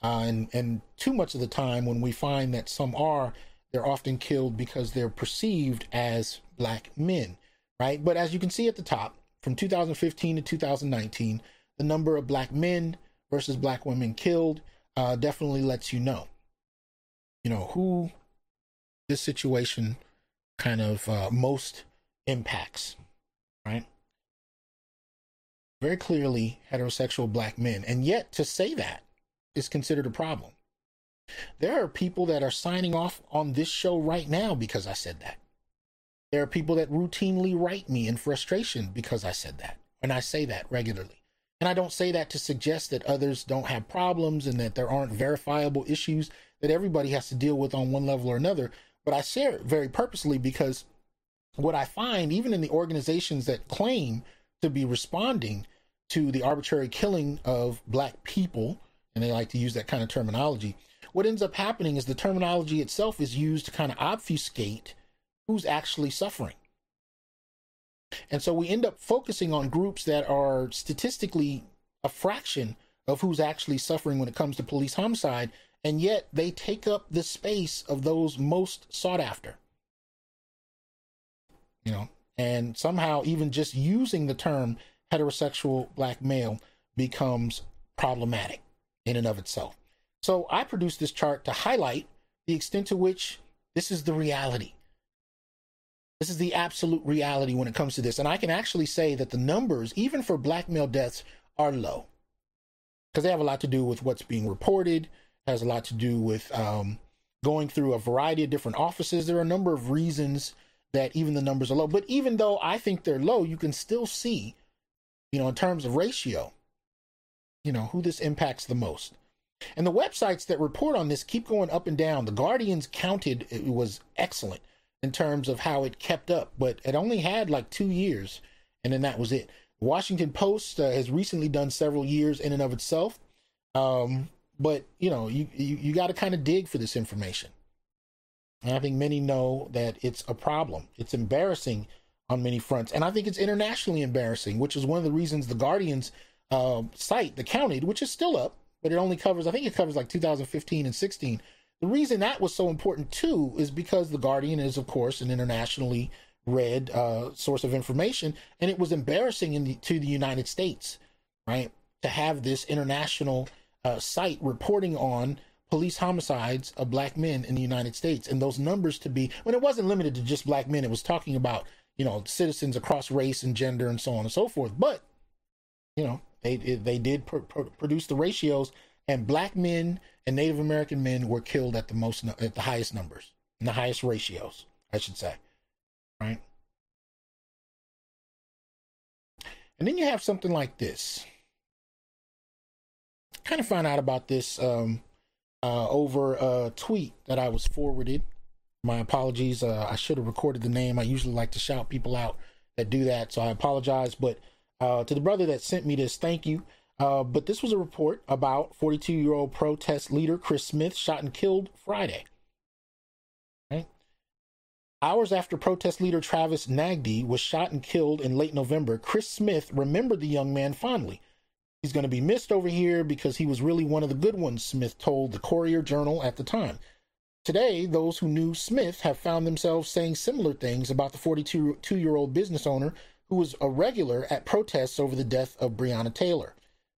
uh, and and too much of the time when we find that some are, they're often killed because they're perceived as black men, right? But as you can see at the top, from 2015 to 2019, the number of black men versus black women killed uh, definitely lets you know you know, who this situation kind of uh, most impacts, right? very clearly heterosexual black men. And yet to say that is considered a problem. There are people that are signing off on this show right now because I said that. There are people that routinely write me in frustration because I said that. And I say that regularly. And I don't say that to suggest that others don't have problems and that there aren't verifiable issues that everybody has to deal with on one level or another. But I share it very purposely because what I find, even in the organizations that claim to be responding to the arbitrary killing of black people, and they like to use that kind of terminology, what ends up happening is the terminology itself is used to kind of obfuscate who's actually suffering. And so we end up focusing on groups that are statistically a fraction of who's actually suffering when it comes to police homicide, and yet they take up the space of those most sought after. You know, and somehow even just using the term heterosexual black male becomes problematic in and of itself. So I produced this chart to highlight the extent to which this is the reality. This is the absolute reality when it comes to this. And I can actually say that the numbers, even for black male deaths, are low because they have a lot to do with what's being reported, has a lot to do with um, going through a variety of different offices. There are a number of reasons that even the numbers are low. But even though I think they're low, you can still see, you know, in terms of ratio, you know, who this impacts the most. And the websites that report on this keep going up and down. The Guardian's counted, it was excellent in terms of how it kept up, but it only had like two years, and then that was it. Washington Post uh, has recently done several years in and of itself, um, but you know, you you, you got to kind of dig for this information. And I think many know that it's a problem. It's embarrassing on many fronts, and I think it's internationally embarrassing, which is one of the reasons the Guardian's uh, site, the Counted, which is still up, but it only covers, I think it covers like 2015 and 16. The reason that was so important too is because The Guardian is, of course, an internationally read uh, source of information, and it was embarrassing in the, to the United States, right, to have this international uh, site reporting on police homicides of black men in the United States, and those numbers to be when it wasn't limited to just black men, it was talking about you know citizens across race and gender and so on and so forth. But you know they they did pr- pr- produce the ratios, and black men and Native American men were killed at the most at the highest numbers, in the highest ratios, I should say, right? And then you have something like this. Kind of found out about this um, uh, over a tweet that I was forwarded. My apologies. Uh, I should have recorded the name. I usually like to shout people out that do that, so I apologize. But uh, to the brother that sent me this, thank you. Uh, but this was a report about 42 year old protest leader Chris Smith shot and killed Friday. Hours after protest leader Travis Nagdy was shot and killed in late November, Chris Smith remembered the young man fondly. He's going to be missed over here because he was really one of the good ones, Smith told the Courier Journal at the time. Today, those who knew Smith have found themselves saying similar things about the 42 year old business owner who was a regular at protests over the death of Breonna Taylor.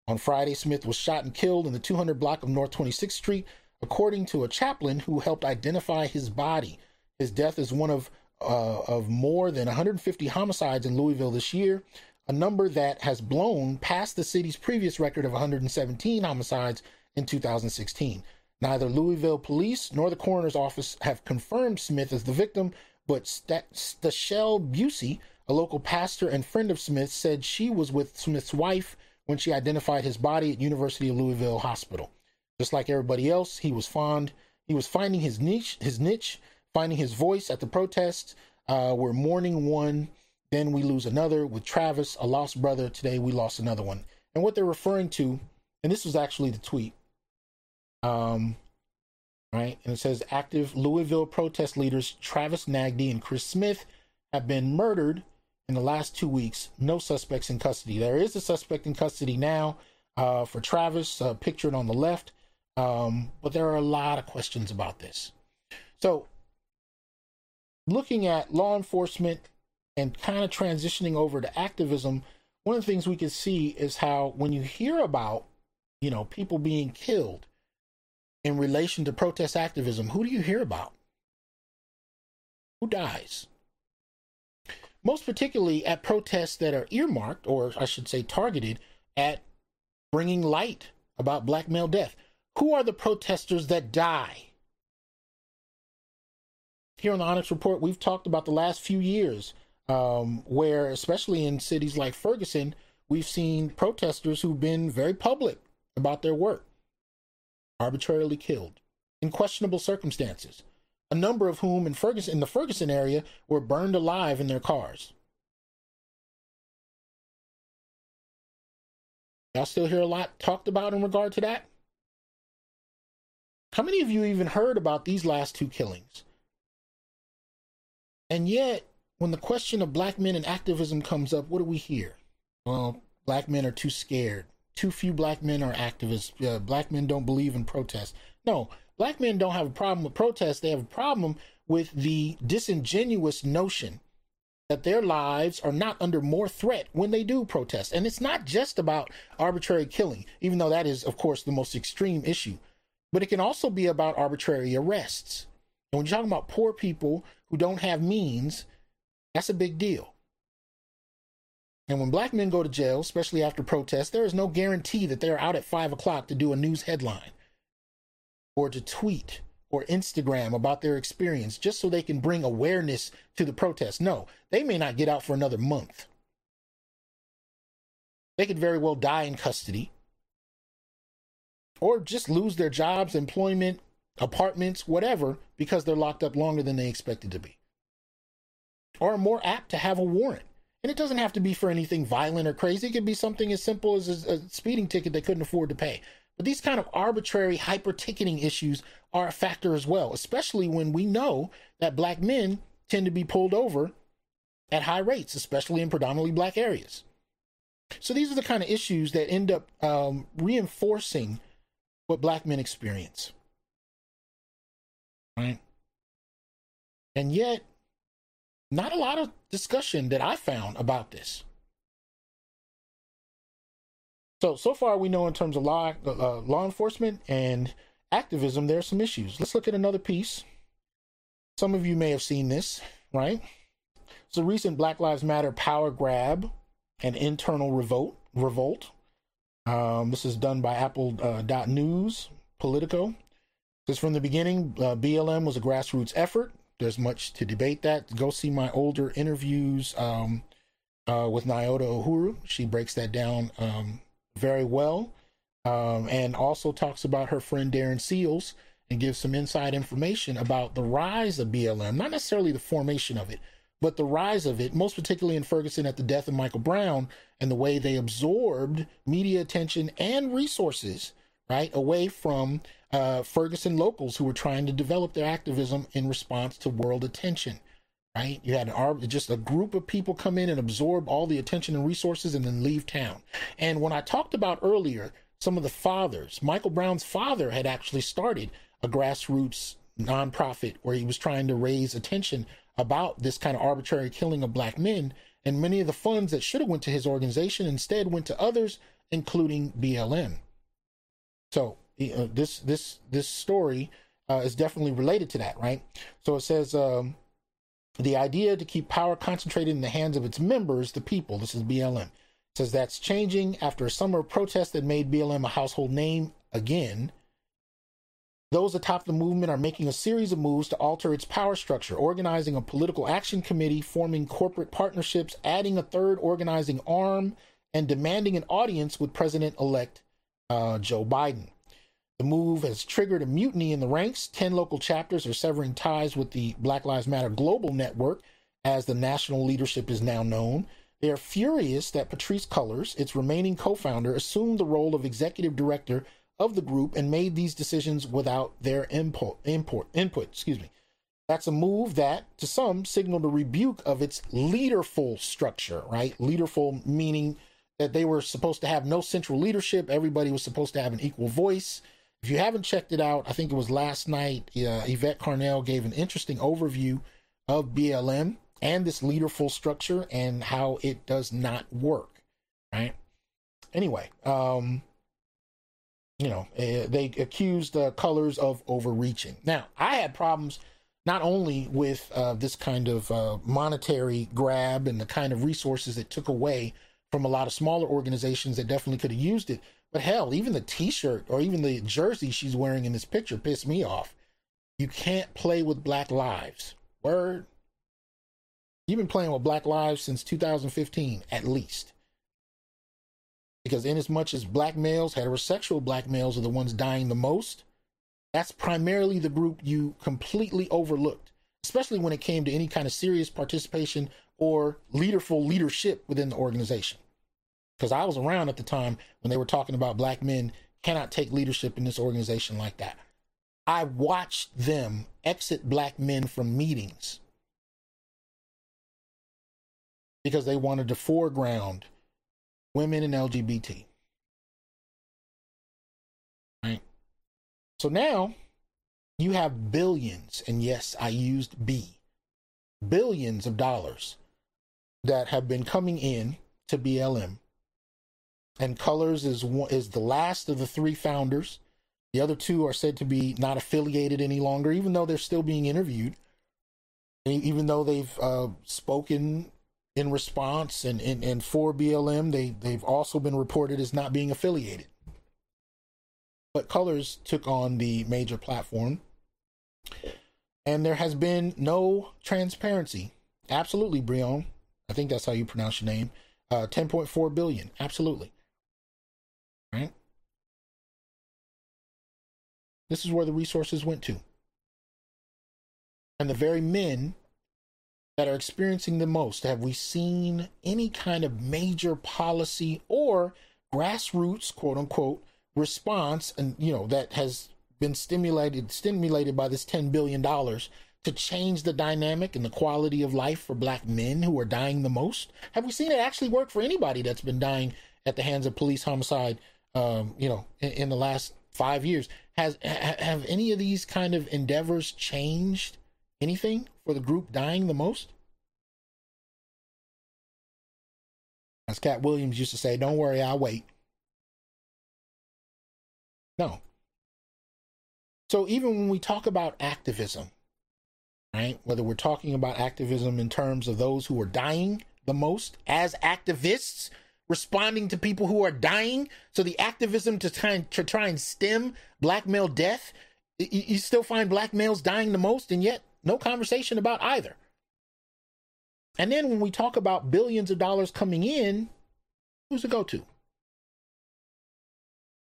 On Friday, Smith was shot and killed in the 200 block of North 26th Street, according to a chaplain who helped identify his body. His death is one of uh, of more than 150 homicides in Louisville this year, a number that has blown past the city's previous record of 117 homicides in 2016. Neither Louisville police nor the coroner's office have confirmed Smith as the victim, but St- Stachelle Bussey, a local pastor and friend of Smith said she was with Smith's wife when she identified his body at University of Louisville Hospital. Just like everybody else, he was fond. He was finding his niche, his niche, finding his voice at the protests. Uh, we're mourning one, then we lose another. With Travis, a lost brother. Today we lost another one. And what they're referring to, and this was actually the tweet. Um, right, and it says active Louisville protest leaders Travis Nagdy and Chris Smith have been murdered in the last two weeks. No suspects in custody. There is a suspect in custody now uh, for Travis, uh, pictured on the left. Um, but there are a lot of questions about this. So, looking at law enforcement and kind of transitioning over to activism, one of the things we can see is how when you hear about, you know, people being killed in relation to protest activism, who do you hear about? Who dies? most particularly at protests that are earmarked, or I should say targeted, at bringing light about black male death. Who are the protesters that die? Here on the Onyx Report, we've talked about the last few years, um, where, especially in cities like Ferguson, we've seen protesters who've been very public about their work arbitrarily killed in questionable circumstances a number of whom in Ferguson in the Ferguson area were burned alive in their cars. Y'all still hear a lot talked about in regard to that? How many of you even heard about these last two killings? And yet, when the question of black men and activism comes up, what do we hear? Well, black men are too scared. Too few black men are activists. Uh, black men don't believe in protest. No, Black men don't have a problem with protest. They have a problem with the disingenuous notion that their lives are not under more threat when they do protest. And it's not just about arbitrary killing, even though that is, of course, the most extreme issue, but it can also be about arbitrary arrests. And when you're talking about poor people who don't have means, that's a big deal. And when black men go to jail, especially after protests, there is no guarantee that they're out at five o'clock to do a news headline or to tweet or Instagram about their experience just so they can bring awareness to the protest. No, they may not get out for another month. They could very well die in custody or just lose their jobs, employment, apartments, whatever, because they're locked up longer than they expected to be. Are more apt to have a warrant. And it doesn't have to be for anything violent or crazy. It could be something as simple as a speeding ticket they couldn't afford to pay. But these kind of arbitrary hyper ticketing issues are a factor as well, especially when we know that black men tend to be pulled over at high rates, especially in predominantly black areas. So these are the kind of issues that end up um, reinforcing what black men experience. Right? And yet, not a lot of discussion that I found about this. So so far we know in terms of law uh, law enforcement and activism, there are some issues. Let's look at another piece. Some of you may have seen this, right? It's a recent Black Lives Matter power grab and internal revolt. Revolt. Um, this is done by Apple uh, News, Politico. Because from the beginning, uh, BLM was a grassroots effort. There's much to debate that. Go see my older interviews um, uh, with Nyota Uhuru. She breaks that down um, very well, um, and also talks about her friend Darren Seals and gives some inside information about the rise of BLM, not necessarily the formation of it, but the rise of it, most particularly in Ferguson at the death of Michael Brown and the way they absorbed media attention and resources, right, away from uh, Ferguson locals who were trying to develop their activism in response to world attention right? You had an, just a group of people come in and absorb all the attention and resources and then leave town. And when I talked about earlier, some of the fathers, Michael Brown's father had actually started a grassroots nonprofit where he was trying to raise attention about this kind of arbitrary killing of black men. And many of the funds that should have went to his organization instead went to others, including BLM. So uh, this this this story uh, is definitely related to that, right? So it says. Um, the idea to keep power concentrated in the hands of its members, the people, this is BLM, says that's changing after a summer of protests that made BLM a household name again. Those atop the movement are making a series of moves to alter its power structure, organizing a political action committee, forming corporate partnerships, adding a third organizing arm, and demanding an audience with President elect uh, Joe Biden. The move has triggered a mutiny in the ranks. 10 local chapters are severing ties with the Black Lives Matter global network, as the national leadership is now known. They are furious that Patrisse Cullors, its remaining co founder, assumed the role of executive director of the group and made these decisions without their input. Input excuse me. That's a move that, to some, signaled a rebuke of its leaderful structure, right? Leaderful meaning that they were supposed to have no central leadership, everybody was supposed to have an equal voice if you haven't checked it out, I think it was last night, uh, Yvette Carnell gave an interesting overview of BLM and this leaderful structure and how it does not work, right? Anyway, um, you know, uh, they accused uh, Cullors of overreaching. Now, I had problems not only with uh, this kind of uh, monetary grab and the kind of resources it took away from a lot of smaller organizations that definitely could have used it, but hell, even the T-shirt or even the jersey she's wearing in this picture pissed me off. You can't play with Black Lives. Word. You've been playing with Black Lives since 2015, at least. Because in as much as black males, heterosexual black males are the ones dying the most, that's primarily the group you completely overlooked, especially when it came to any kind of serious participation or leaderful leadership within the organization. Because I was around at the time when they were talking about black men cannot take leadership in this organization like that. I watched them exit black men from meetings because they wanted to foreground women and LGBT. Right? So now you have billions, and yes, I used B, billions of dollars that have been coming in to BLM. And Cullors is is the last of the three founders. The other two are said to be not affiliated any longer, even though they're still being interviewed. Even though they've uh, spoken in response and, and, and for BLM, they, they've also been reported as not being affiliated but Cullors took on the major platform. And there has been no transparency. Absolutely, Brion. I think that's how you pronounce your name. Uh, 10.4 billion. Absolutely. Right? This is where the resources went to. And the very men that are experiencing the most, have we seen any kind of major policy or grassroots, quote unquote, response and you know that has been stimulated stimulated by this 10 billion dollars to change the dynamic and the quality of life for black men who are dying the most have we seen it actually work for anybody that's been dying at the hands of police homicide um, you know in, in, the last five years. Has ha, have any of these kind of endeavors changed anything for the group dying the most? As Katt Williams used to say don't worry i'll wait. No. So even when we talk about activism, right, whether we're talking about activism in terms of those who are dying the most as activists, responding to people who are dying, so the activism to try and, to try and stem black male death, you, you still find black males dying the most, and yet no conversation about either. And then when we talk about billions of dollars coming in, who's it go to?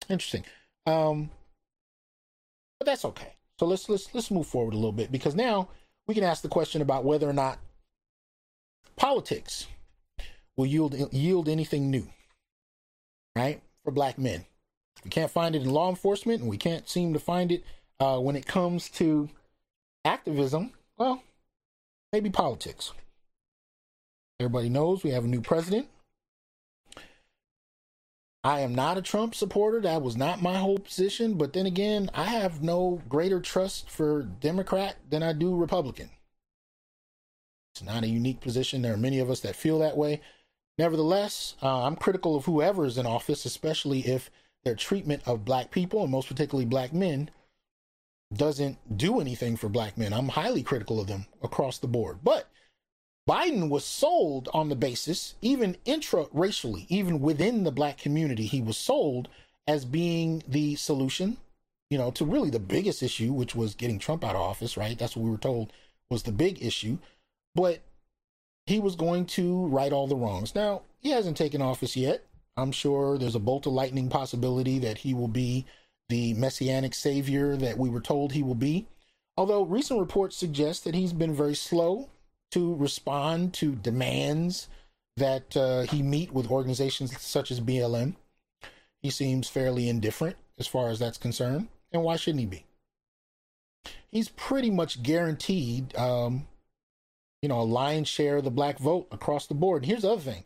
Interesting. Um, but that's okay. So let's let's let's move forward a little bit because now we can ask the question about whether or not politics will yield yield anything new, right? For black men, we can't find it in law enforcement, and we can't seem to find it uh, when it comes to activism. Well, maybe politics. Everybody knows we have a new president. I am not a Trump supporter. That was not my whole position. But then again, I have no greater trust for Democrat than I do Republican. It's not a unique position. There are many of us that feel that way. Nevertheless, uh, I'm critical of whoever is in office, especially if their treatment of black people, and most particularly black men, doesn't do anything for black men. I'm highly critical of them across the board. But Biden was sold on the basis, even intra racially, even within the black community, he was sold as being the solution, you know, to really the biggest issue, which was getting Trump out of office, right? That's what we were told was the big issue. But he was going to right all the wrongs. Now, he hasn't taken office yet. I'm sure there's a bolt of lightning possibility that he will be the messianic savior that we were told he will be. Although recent reports suggest that he's been very slow to respond to demands that uh, he meet with organizations such as BLM. He seems fairly indifferent as far as that's concerned, and why shouldn't he be? He's pretty much guaranteed, um, you know, a lion's share of the black vote across the board. And here's the other thing: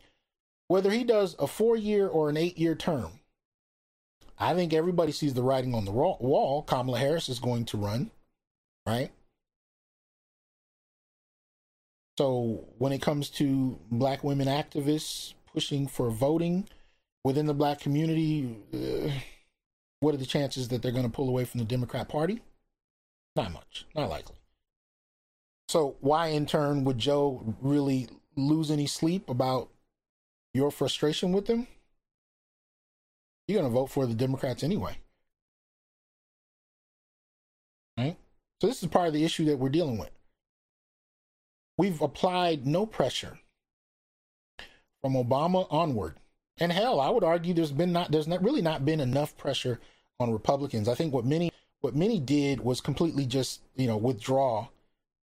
whether he does a four-year or an eight-year term, I think everybody sees the writing on the wall. Kamala Harris is going to run, right? So when it comes to black women activists pushing for voting within the black community, uh, what are the chances that they're going to pull away from the Democrat Party? Not much, not likely. So why in turn would Joe really lose any sleep about your frustration with them? You're going to vote for the Democrats anyway. Right? So this is part of the issue that we're dealing with. We've applied no pressure from Obama onward. And hell, I would argue there's been not there's not really not been enough pressure on Republicans. I think what many what many did was completely just, you know, withdraw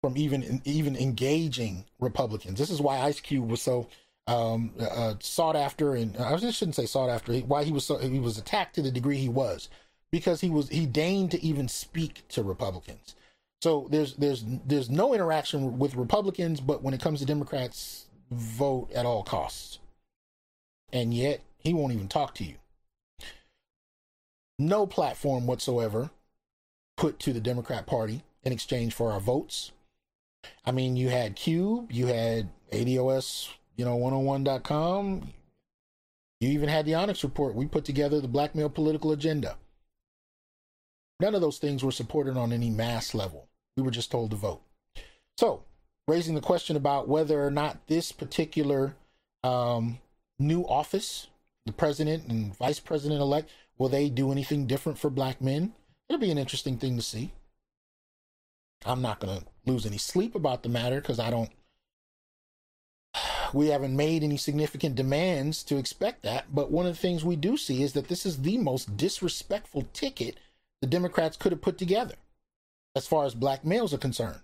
from even even engaging Republicans. This is why Ice Cube was so um, uh, sought after, and I just shouldn't say sought after. Why he was so he was attacked to the degree he was because he was he deigned to even speak to Republicans. So there's there's there's no interaction with Republicans, but when it comes to Democrats, vote at all costs. And yet he won't even talk to you. No platform whatsoever put to the Democrat Party in exchange for our votes. I mean, you had Cube, you had ADOS, you know, 101.com. You even had the Onyx report. We put together the black male political agenda. None of those things were supported on any mass level. We were just told to vote. So, raising the question about whether or not this particular um, new office, the president and vice president elect, will they do anything different for black men? It'll be an interesting thing to see. I'm not going to lose any sleep about the matter because I don't. We haven't made any significant demands to expect that. But one of the things we do see is that this is the most disrespectful ticket the Democrats could have put together as far as black males are concerned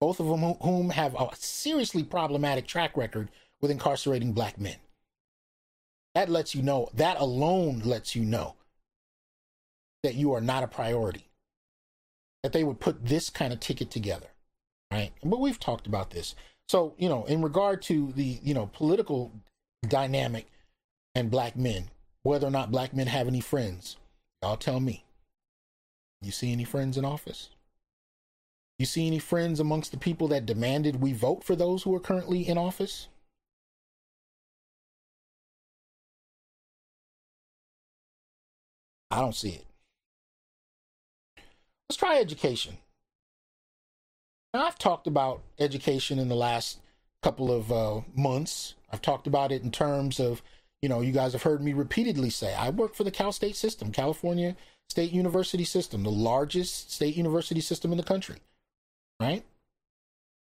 both of them whom have a seriously problematic track record with incarcerating black men. That lets you know, that alone lets you know that you are not a priority. That they would put this kind of ticket together, right? But we've talked about this. So, you know, in regard to the, you know, political dynamic and black men, whether or not black men have any friends, y'all tell me. You see any friends in office? You see any friends amongst the people that demanded we vote for those who are currently in office? I don't see it. Let's try education. Now, I've talked about education in the last couple of uh, months. I've talked about it in terms of, you know, you guys have heard me repeatedly say I work for the Cal State system, California State University system, the largest state university system in the country right?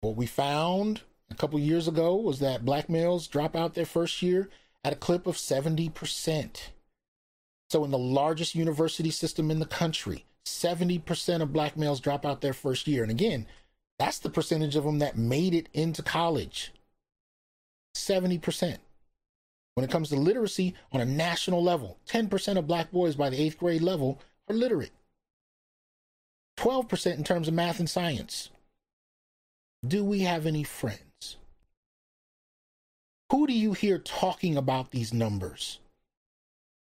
What we found a couple years ago was that black males drop out their first year at a clip of 70%. So, in the largest university system in the country, 70% of black males drop out their first year. And again, that's the percentage of them that made it into college. 70%. When it comes to literacy on a national level, 10% of black boys by the eighth grade level are literate. 12% in terms of math and science. Do we have any friends? Who do you hear talking about these numbers?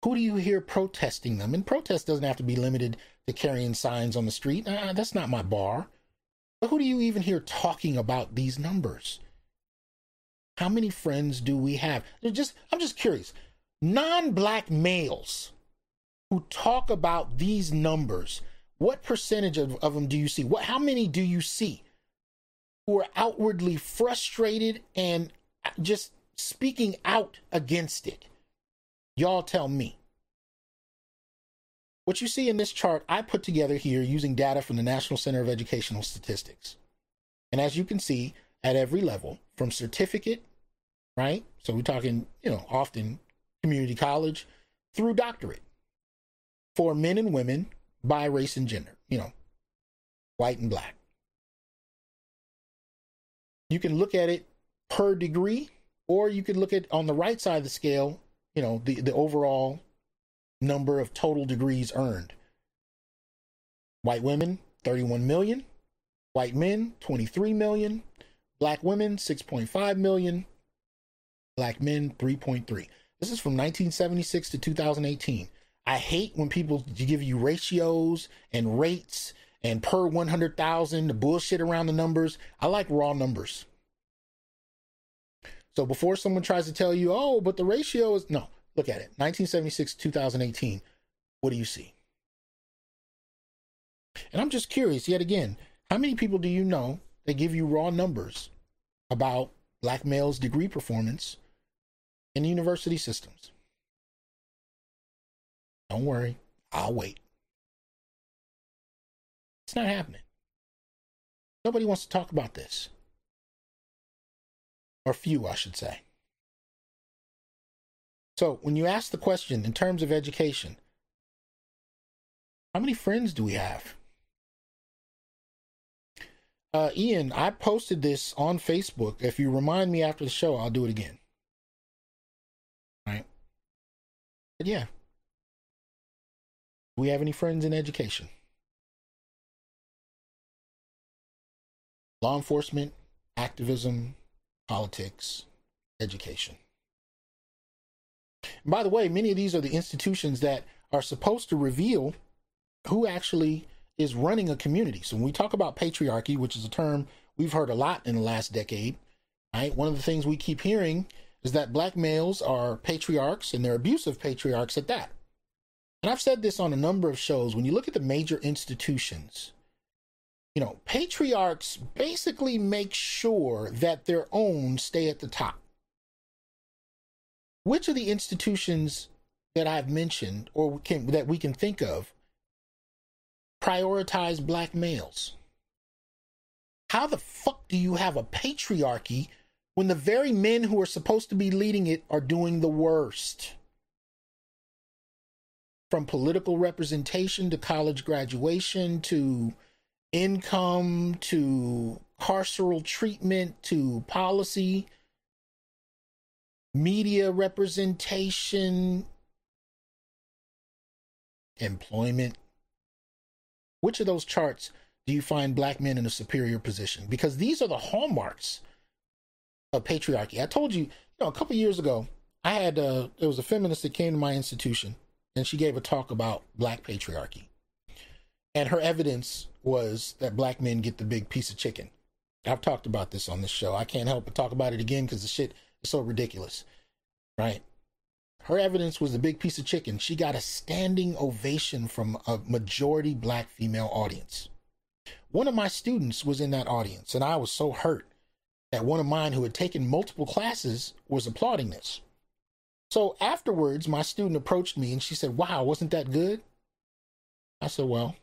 Who do you hear protesting them? And protest doesn't have to be limited to carrying signs on the street. Uh, that's not my bar. But who do you even hear talking about these numbers? How many friends do we have? They're just I'm just curious. Non-black males who talk about these numbers what percentage of, of them do you see? What, how many do you see who are outwardly frustrated and just speaking out against it? Y'all tell me. What you see in this chart, I put together here using data from the National Center of Educational Statistics. And as you can see, at every level, from certificate, right? So we're talking, you know, often community college through doctorate for men and women by race and gender, you know, white and black. You can look at it per degree, or you could look at on the right side of the scale, you know, the, the overall number of total degrees earned. White women, 31 million. White men, 23 million. Black women, 6.5 million. Black men, 3.3. This is from 1976 to 2018. I hate when people give you ratios and rates and per 100,000, the bullshit around the numbers. I like raw numbers. So before someone tries to tell you, oh, but the ratio is no, look at it 1976 2018. What do you see? And I'm just curious, yet again, how many people do you know that give you raw numbers about black males' degree performance in university systems. Don't worry, I'll wait. It's not happening. Nobody wants to talk about this. Or few, I should say. So, when you ask the question in terms of education, how many friends do we have? Uh, Ian, I posted this on Facebook. If you remind me after the show, I'll do it again. Right. But yeah. Do we have any friends in education? Law enforcement, activism, politics, education. By the way, many of these are the institutions that are supposed to reveal who actually is running a community. So when we talk about patriarchy, which is a term we've heard a lot in the last decade, right? One of the things we keep hearing is that black males are patriarchs and they're abusive patriarchs at that. And I've said this on a number of shows. When you look at the major institutions, you know, patriarchs basically make sure that their own stay at the top. Which of the institutions that I've mentioned or can, that we can think of prioritize black males? How the fuck do you have a patriarchy when the very men who are supposed to be leading it are doing the worst? From political representation to college graduation to income to carceral treatment to policy, media representation, employment, which of those charts do you find black men in a superior position? Because these are the hallmarks of patriarchy. I told you, you know, a couple years ago, I had uh, there was a feminist that came to my institution, and she gave a talk about black patriarchy, and her evidence was that black men get the big piece of chicken. I've talked about this on this show. I can't help but talk about it again because the shit so ridiculous, right? Her evidence was a big piece of chicken. She got a standing ovation from a majority black female audience. One of my students was in that audience, and I was so hurt that one of mine who had taken multiple classes was applauding this. So afterwards, my student approached me and she said, Wow, wasn't that good? I said, Well,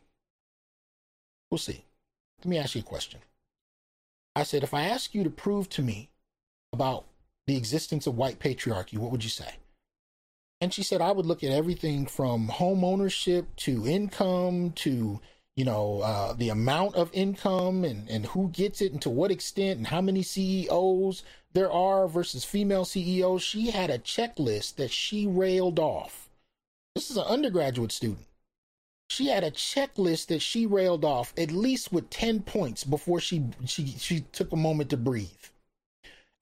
we'll see. Let me ask you a question. I said, If I ask you to prove to me about the existence of white patriarchy, what would you say? And she said, I would look at everything from home ownership to income to, you know, uh, the amount of income and, and who gets it and to what extent and how many CEOs there are versus female CEOs. She had a checklist that she railed off. This is an undergraduate student. She had a checklist that she railed off at least with 10 points before she, she, she took a moment to breathe.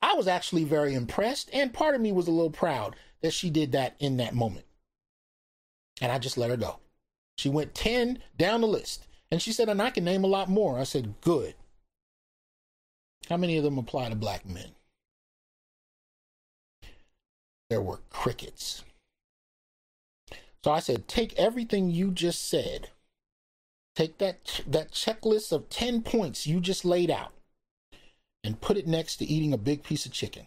I was actually very impressed, and part of me was a little proud that she did that in that moment. And I just let her go. She went 10 down the list. And she said, and I can name a lot more. I said, good. How many of them apply to black men? There were crickets. So I said, take everything you just said, take that, that checklist of 10 points you just laid out, and put it next to eating a big piece of chicken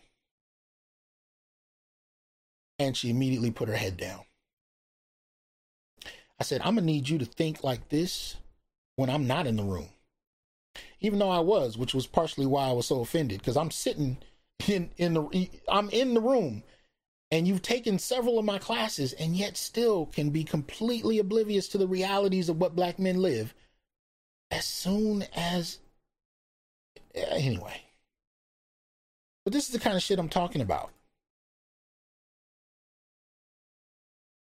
and she immediately put her head down. I said, I'm going to need you to think like this when I'm not in the room. Even though I was, which was partially why I was so offended, because I'm sitting in, in the, I'm in the room and you've taken several of my classes and yet still can be completely oblivious to the realities of what black men live as soon as, eh, anyway. But this is the kind of shit I'm talking about.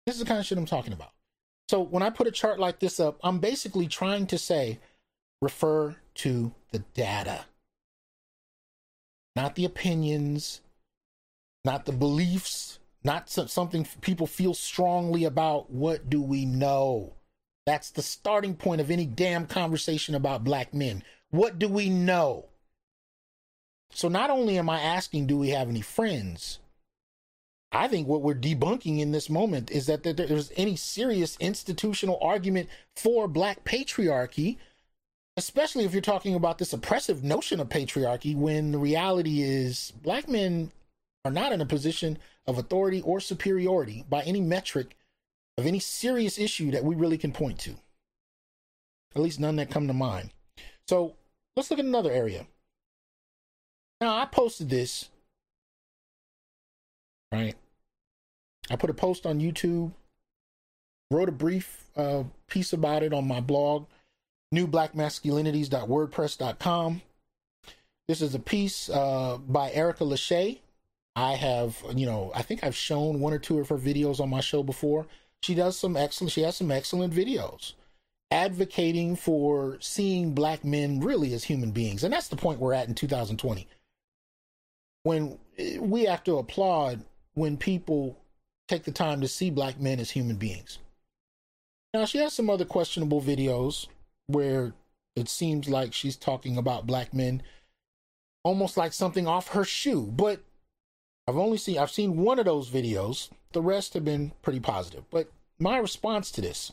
This is the kind of shit I'm talking about. So when I put a chart like this up, I'm basically trying to say refer to the data, not the opinions, not the beliefs, not something people feel strongly about. What do we know? That's the starting point of any damn conversation about black men. What do we know? So not only am I asking, do we have any friends? I think what we're debunking in this moment is that there's any serious institutional argument for black patriarchy especially if you're talking about this oppressive notion of patriarchy when the reality is black men are not in a position of authority or superiority by any metric of any serious issue that we really can point to. At least none that come to mind. So let's look at another area. Now, I posted this, right? I put a post on YouTube, wrote a brief uh, piece about it on my blog newblackmasculinities.wordpress.com. This is a piece uh, by Erica Lachey. I have, you know, I think I've shown one or two of her videos on my show before. She does some excellent, she has some excellent videos advocating for seeing black men really as human beings. And that's the point we're at in 2020. When we have to applaud when people take the time to see black men as human beings. Now, she has some other questionable videos where it seems like she's talking about black men almost like something off her shoe. But I've only seen I've seen one of those videos. The rest have been pretty positive. But my response to this,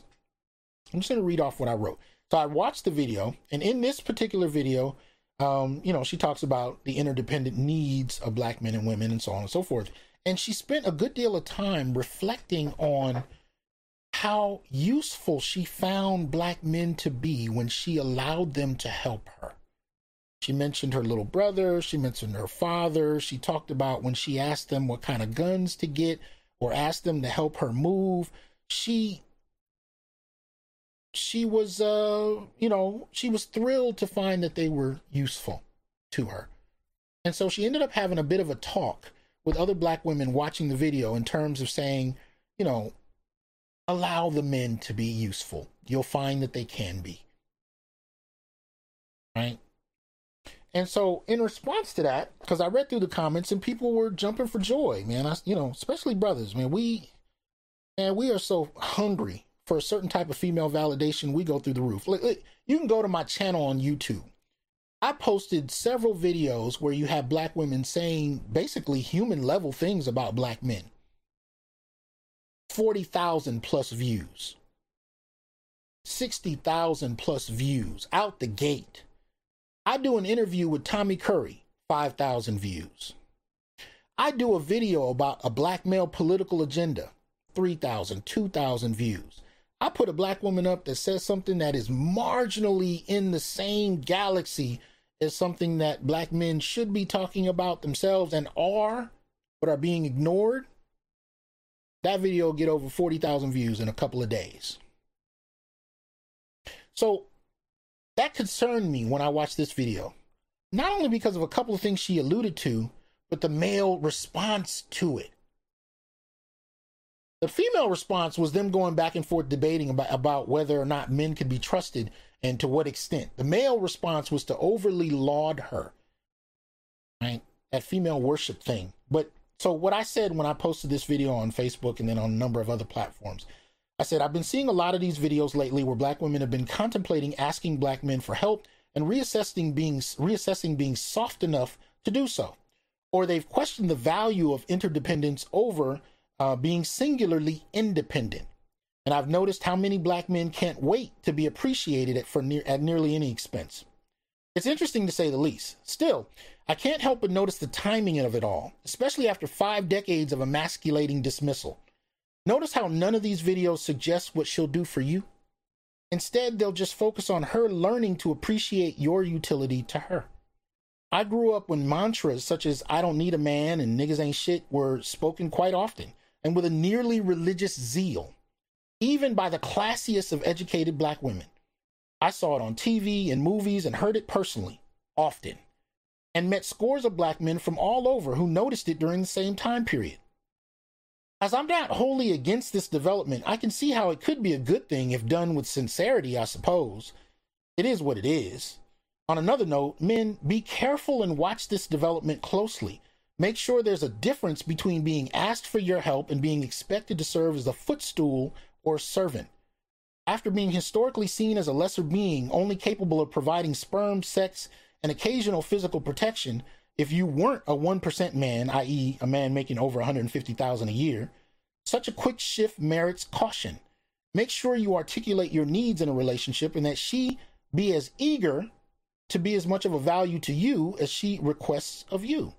I'm just going to read off what I wrote. So I watched the video, and in this particular video, um, you know, she talks about the interdependent needs of black men and women and so on and so forth. And she spent a good deal of time reflecting on how useful she found black men to be when she allowed them to help her. She mentioned her little brother, she mentioned her father, she talked about when she asked them what kind of guns to get or asked them to help her move. She she was uh you know, she was thrilled to find that they were useful to her. And so she ended up having a bit of a talk with other black women watching the video in terms of saying, you know, allow the men to be useful. You'll find that they can be. Right? And so, in response to that, because I read through the comments and people were jumping for joy, man. I, you know, especially brothers, man. We, man, we are so hungry for a certain type of female validation. We go through the roof. You can go to my channel on YouTube. I posted several videos where you have black women saying basically human level things about black men. 40,000 plus views, 60,000 plus views out the gate. I do an interview with Tommy Curry, 5,000 views. I do a video about a black male political agenda, 3,000, 2,000 views. I put a black woman up that says something that is marginally in the same galaxy as something that black men should be talking about themselves and are, but are being ignored. That video will get over 40,000 views in a couple of days. So that concerned me when I watched this video. Not only because of a couple of things she alluded to, but the male response to it. The female response was them going back and forth debating about, about whether or not men could be trusted and to what extent. The male response was to overly laud her. Right? That female worship thing. But so what I said when I posted this video on Facebook and then on a number of other platforms, I said I've been seeing a lot of these videos lately where black women have been contemplating asking black men for help and reassessing being reassessing being soft enough to do so, or they've questioned the value of interdependence over uh, being singularly independent. And I've noticed how many black men can't wait to be appreciated at for at nearly any expense. It's interesting to say the least. Still, I can't help but notice the timing of it all, especially after five decades of emasculating dismissal. Notice how none of these videos suggest what she'll do for you. Instead, they'll just focus on her learning to appreciate your utility to her. I grew up when mantras such as I don't need a man and niggas ain't shit were spoken quite often and with a nearly religious zeal, even by the classiest of educated black women. I saw it on TV and movies and heard it personally, often and met scores of black men from all over who noticed it during the same time period. As I'm not wholly against this development, I can see how it could be a good thing if done with sincerity, I suppose. It is what it is. On another note, men, be careful and watch this development closely. Make sure there's a difference between being asked for your help and being expected to serve as a footstool or servant. After being historically seen as a lesser being, only capable of providing sperm, sex, and occasional physical protection if you weren't a 1% man, i.e., a man making over 150,000 a year. Such a quick shift merits caution. Make sure you articulate your needs in a relationship and that she be as eager to be as much of a value to you as she requests of you.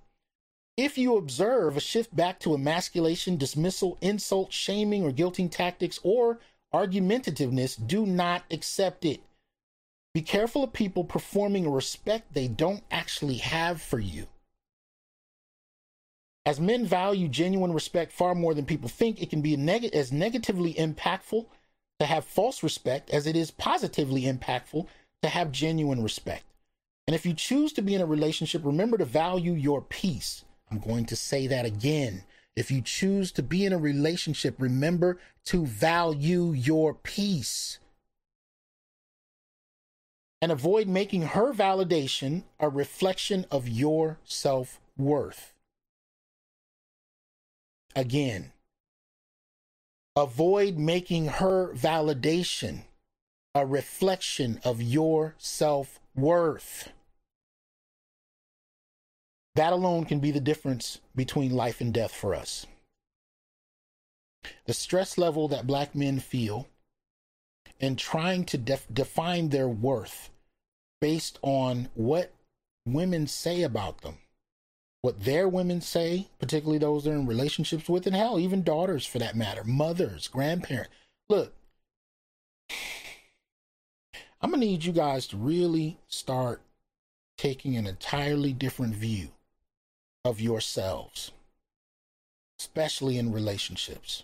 If you observe a shift back to emasculation, dismissal, insult, shaming, or guilting tactics, or argumentativeness, do not accept it. Be careful of people performing a respect they don't actually have for you. As men value genuine respect far more than people think, it can be neg- as negatively impactful to have false respect as it is positively impactful to have genuine respect. And if you choose to be in a relationship, remember to value your peace. I'm going to say that again. If you choose to be in a relationship, remember to value your peace. And avoid making her validation a reflection of your self worth. Again, avoid making her validation a reflection of your self worth. That alone can be the difference between life and death for us. The stress level that black men feel in trying to def- define their worth based on what women say about them what their women say, particularly those they're in relationships with, and hell, even daughters for that matter, mothers, grandparents. Look, I'm gonna need you guys to really start taking an entirely different view of yourselves, especially in relationships.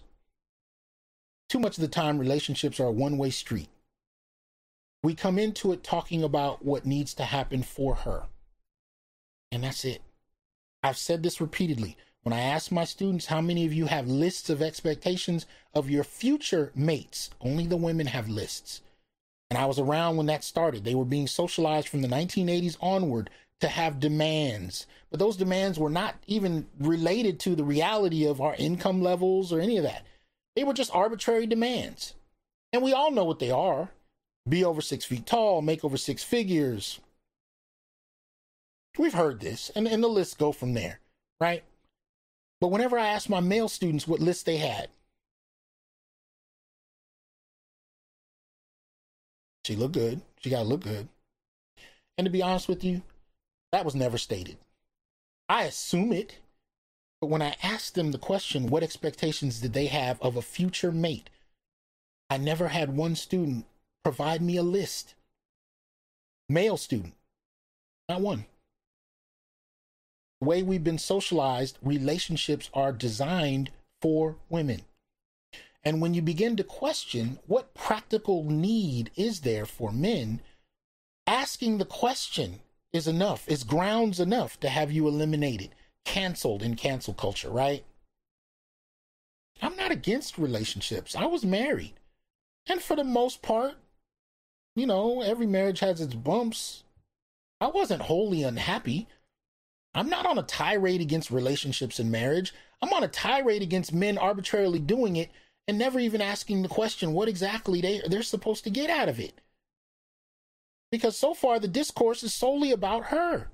Too much of the time, relationships are a one way street. We come into it talking about what needs to happen for her, and that's it. I've said this repeatedly. When I ask my students how many of you have lists of expectations of your future mates, only the women have lists. And I was around when that started. They were being socialized from the 1980s onward to have demands. But those demands were not even related to the reality of our income levels or any of that. They were just arbitrary demands. And we all know what they are be over six feet tall, make over six figures, We've heard this, and, and the lists go from there, right? But whenever I asked my male students what list they had, she looked good. She got to look good. And to be honest with you, that was never stated. I assume it, but when I asked them the question, what expectations did they have of a future mate? I never had one student provide me a list. Male student, not one The way we've been socialized, relationships are designed for women. And when you begin to question what practical need is there for men, asking the question is enough, is grounds enough to have you eliminated, canceled in cancel culture, right? I'm not against relationships. I was married. And for the most part, you know, every marriage has its bumps. I wasn't wholly unhappy. I'm not on a tirade against relationships and marriage. I'm on a tirade against men arbitrarily doing it and never even asking the question what exactly they they're supposed to get out of it. Because so far the discourse is solely about her.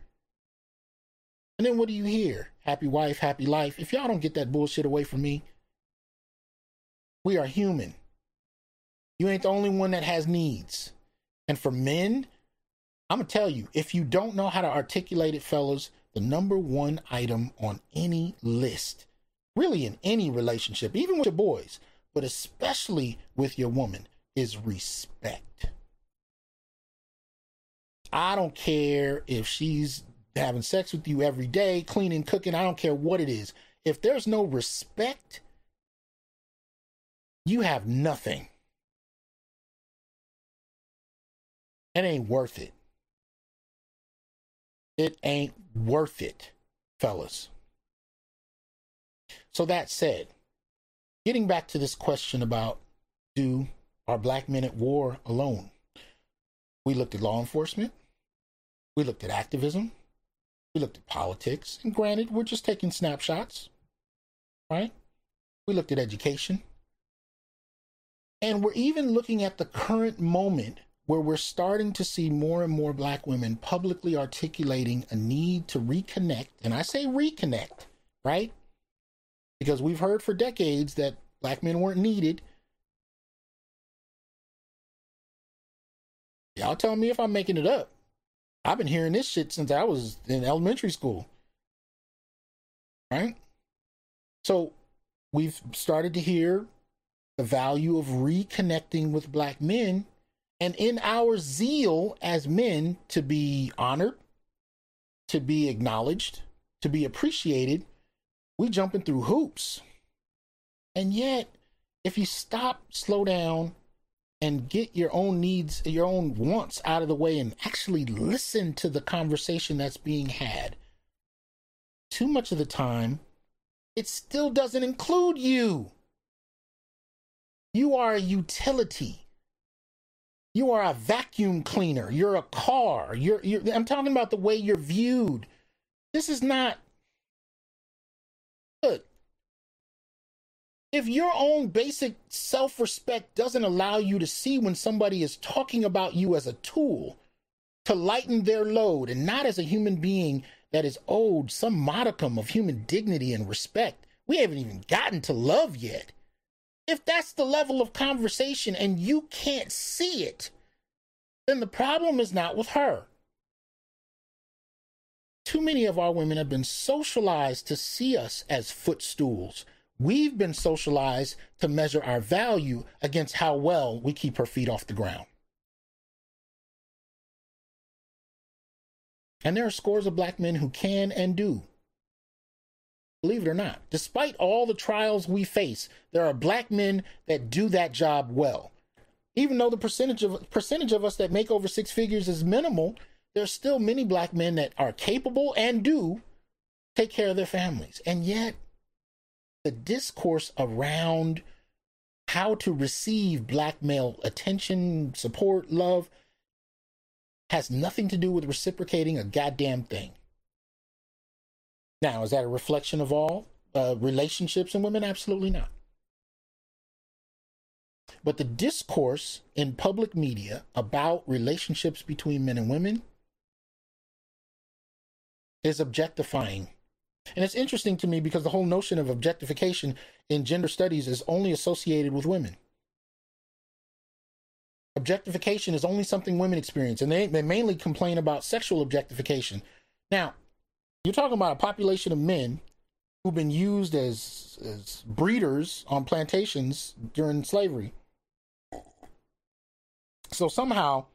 And then what do you hear? Happy wife, happy life. If y'all don't get that bullshit away from me, we are human. You ain't the only one that has needs. And for men, I'm going to tell you, if you don't know how to articulate it, fellas, the number one item on any list, really in any relationship, even with your boys, but especially with your woman, is respect. I don't care if she's having sex with you every day, cleaning, cooking, I don't care what it is. If there's no respect, you have nothing. It ain't worth it. It ain't worth it, fellas. So, that said, getting back to this question about do are black men at war alone? We looked at law enforcement, we looked at activism, we looked at politics, and granted, we're just taking snapshots, right? We looked at education. And we're even looking at the current moment where we're starting to see more and more black women publicly articulating a need to reconnect. And I say reconnect, right? Because we've heard for decades that black men weren't needed. Y'all tell me if I'm making it up. I've been hearing this shit since I was in elementary school. Right? So we've started to hear the value of reconnecting with black men and in our zeal as men to be honored, to be acknowledged, to be appreciated, we jumping through hoops. And yet, if you stop, slow down, and get your own needs, your own wants out of the way and actually listen to the conversation that's being had, too much of the time, it still doesn't include you. You are a utility. You are a vacuum cleaner. You're a car. You're, you're I'm talking about the way you're viewed. This is not good. If your own basic self respect doesn't allow you to see when somebody is talking about you as a tool to lighten their load and not as a human being that is owed some modicum of human dignity and respect, we haven't even gotten to love yet. If that's the level of conversation and you can't see it, then the problem is not with her. Too many of our women have been socialized to see us as footstools. We've been socialized to measure our value against how well we keep her feet off the ground. And there are scores of black men who can and do. Believe it or not, despite all the trials we face, there are black men that do that job well. Even though the percentage of percentage of us that make over six figures is minimal, there's still many black men that are capable and do take care of their families. And yet, the discourse around how to receive black male attention, support, love has nothing to do with reciprocating a goddamn thing. Now, is that a reflection of all uh, relationships and women? Absolutely not. But the discourse in public media about relationships between men and women is objectifying. And it's interesting to me because the whole notion of objectification in gender studies is only associated with women. Objectification is only something women experience, and they, they mainly complain about sexual objectification. Now, you're talking about a population of men who've been used as, as breeders on plantations during slavery. So somehow,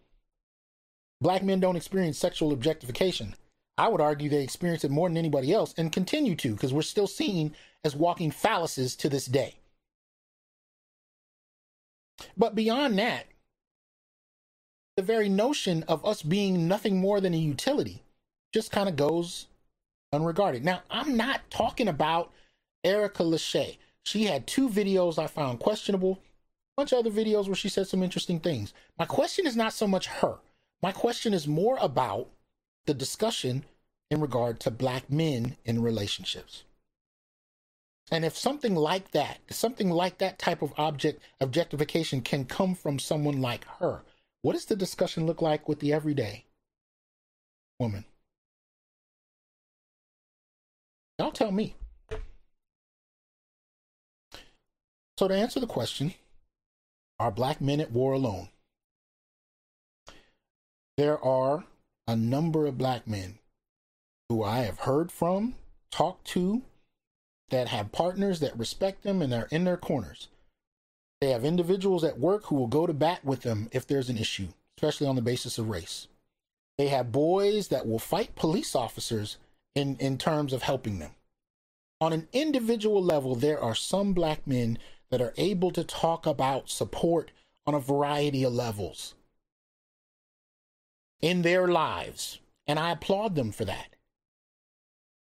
black men don't experience sexual objectification. I would argue they experience it more than anybody else and continue to because we're still seen as walking phalluses to this day. But beyond that, the very notion of us being nothing more than a utility just kind of goes unregarded. Now, I'm not talking about Erica Lachey. She had two videos I found questionable, a bunch of other videos where she said some interesting things. My question is not so much her. My question is more about the discussion in regard to black men in relationships. And if something like that, something like that type of object objectification can come from someone like her, what does the discussion look like with the everyday woman? Y'all tell me. So, to answer the question, are black men at war alone? There are a number of black men who I have heard from, talked to, that have partners that respect them and are in their corners. They have individuals at work who will go to bat with them if there's an issue, especially on the basis of race. They have boys that will fight police officers in, in terms of helping them. On an individual level, there are some black men that are able to talk about support on a variety of levels in their lives. And I applaud them for that.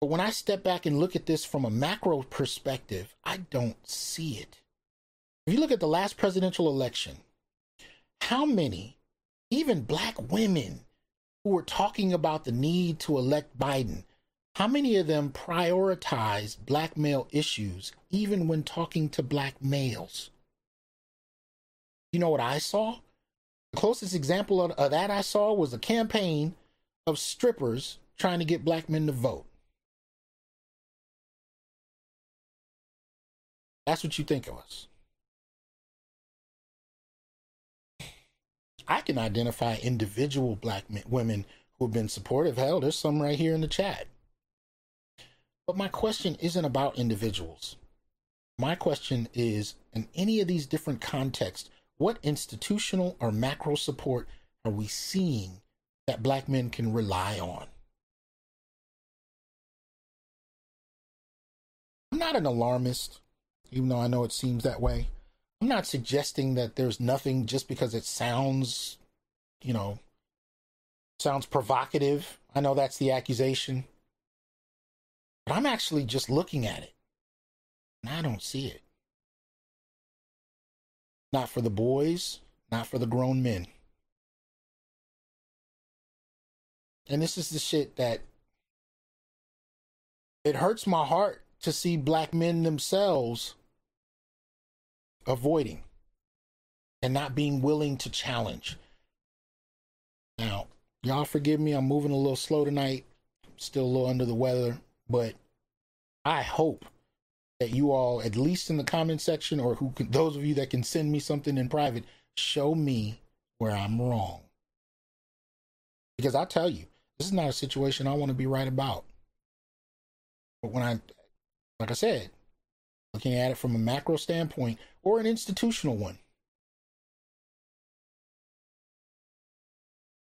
But when I step back and look at this from a macro perspective, I don't see it. If you look at the last presidential election, how many, even black women, who were talking about the need to elect Biden, how many of them prioritize black male issues even when talking to black males? You know what I saw? The closest example of, of that I saw was a campaign of strippers trying to get black men to vote. That's what you think of us. I can identify individual black men, women who have been supportive. Hell, there's some right here in the chat. But my question isn't about individuals. My question is in any of these different contexts, what institutional or macro support are we seeing that black men can rely on? I'm not an alarmist, even though I know it seems that way. I'm not suggesting that there's nothing just because it sounds, you know, sounds provocative. I know that's the accusation. But I'm actually just looking at it. And I don't see it. Not for the boys, not for the grown men. And this is the shit that it hurts my heart to see black men themselves avoiding and not being willing to challenge. Now, y'all forgive me, I'm moving a little slow tonight. Still a little under the weather, but I hope that you all, at least in the comment section, or who can, those of you that can send me something in private, show me where I'm wrong. Because I tell you, this is not a situation I want to be right about. But when I, like I said, looking at it from a macro standpoint or an institutional one,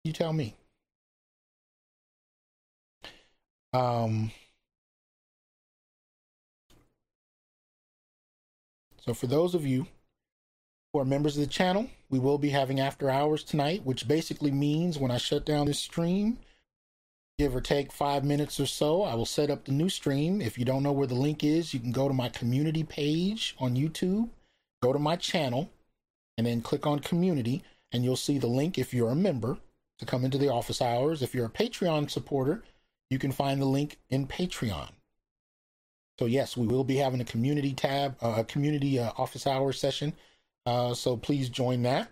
you tell me. Um, So, for those of you who are members of the channel, we will be having after hours tonight, which basically means when I shut down this stream, give or take five minutes or so, I will set up the new stream. If you don't know where the link is, you can go to my community page on YouTube, go to my channel, and then click on community, and you'll see the link if you're a member to come into the office hours. If you're a Patreon supporter, you can find the link in Patreon. So yes, we will be having a community tab, uh, a community uh, office hour session. Uh, so please join that.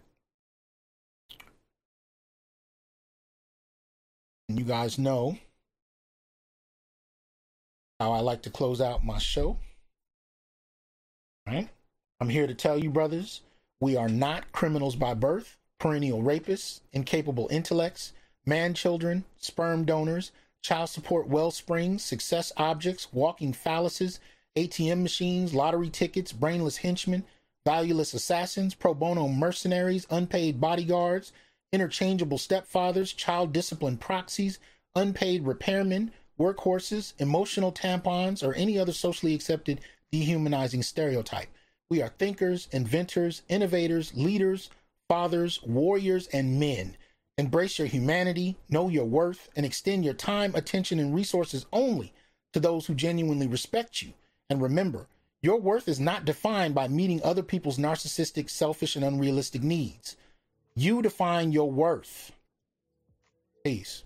And you guys know how I like to close out my show. Right? I'm here to tell you, brothers, we are not criminals by birth, perennial rapists, incapable intellects, man children, sperm donors, child support wellsprings, success objects, walking phalluses, ATM machines, lottery tickets, brainless henchmen, valueless assassins, pro bono mercenaries, unpaid bodyguards, interchangeable stepfathers, child discipline proxies, unpaid repairmen, workhorses, emotional tampons, or any other socially accepted dehumanizing stereotype. We are thinkers, inventors, innovators, leaders, fathers, warriors, and men. Embrace your humanity, know your worth, and extend your time, attention, and resources only to those who genuinely respect you. And remember, your worth is not defined by meeting other people's narcissistic, selfish, and unrealistic needs. You define your worth. Peace.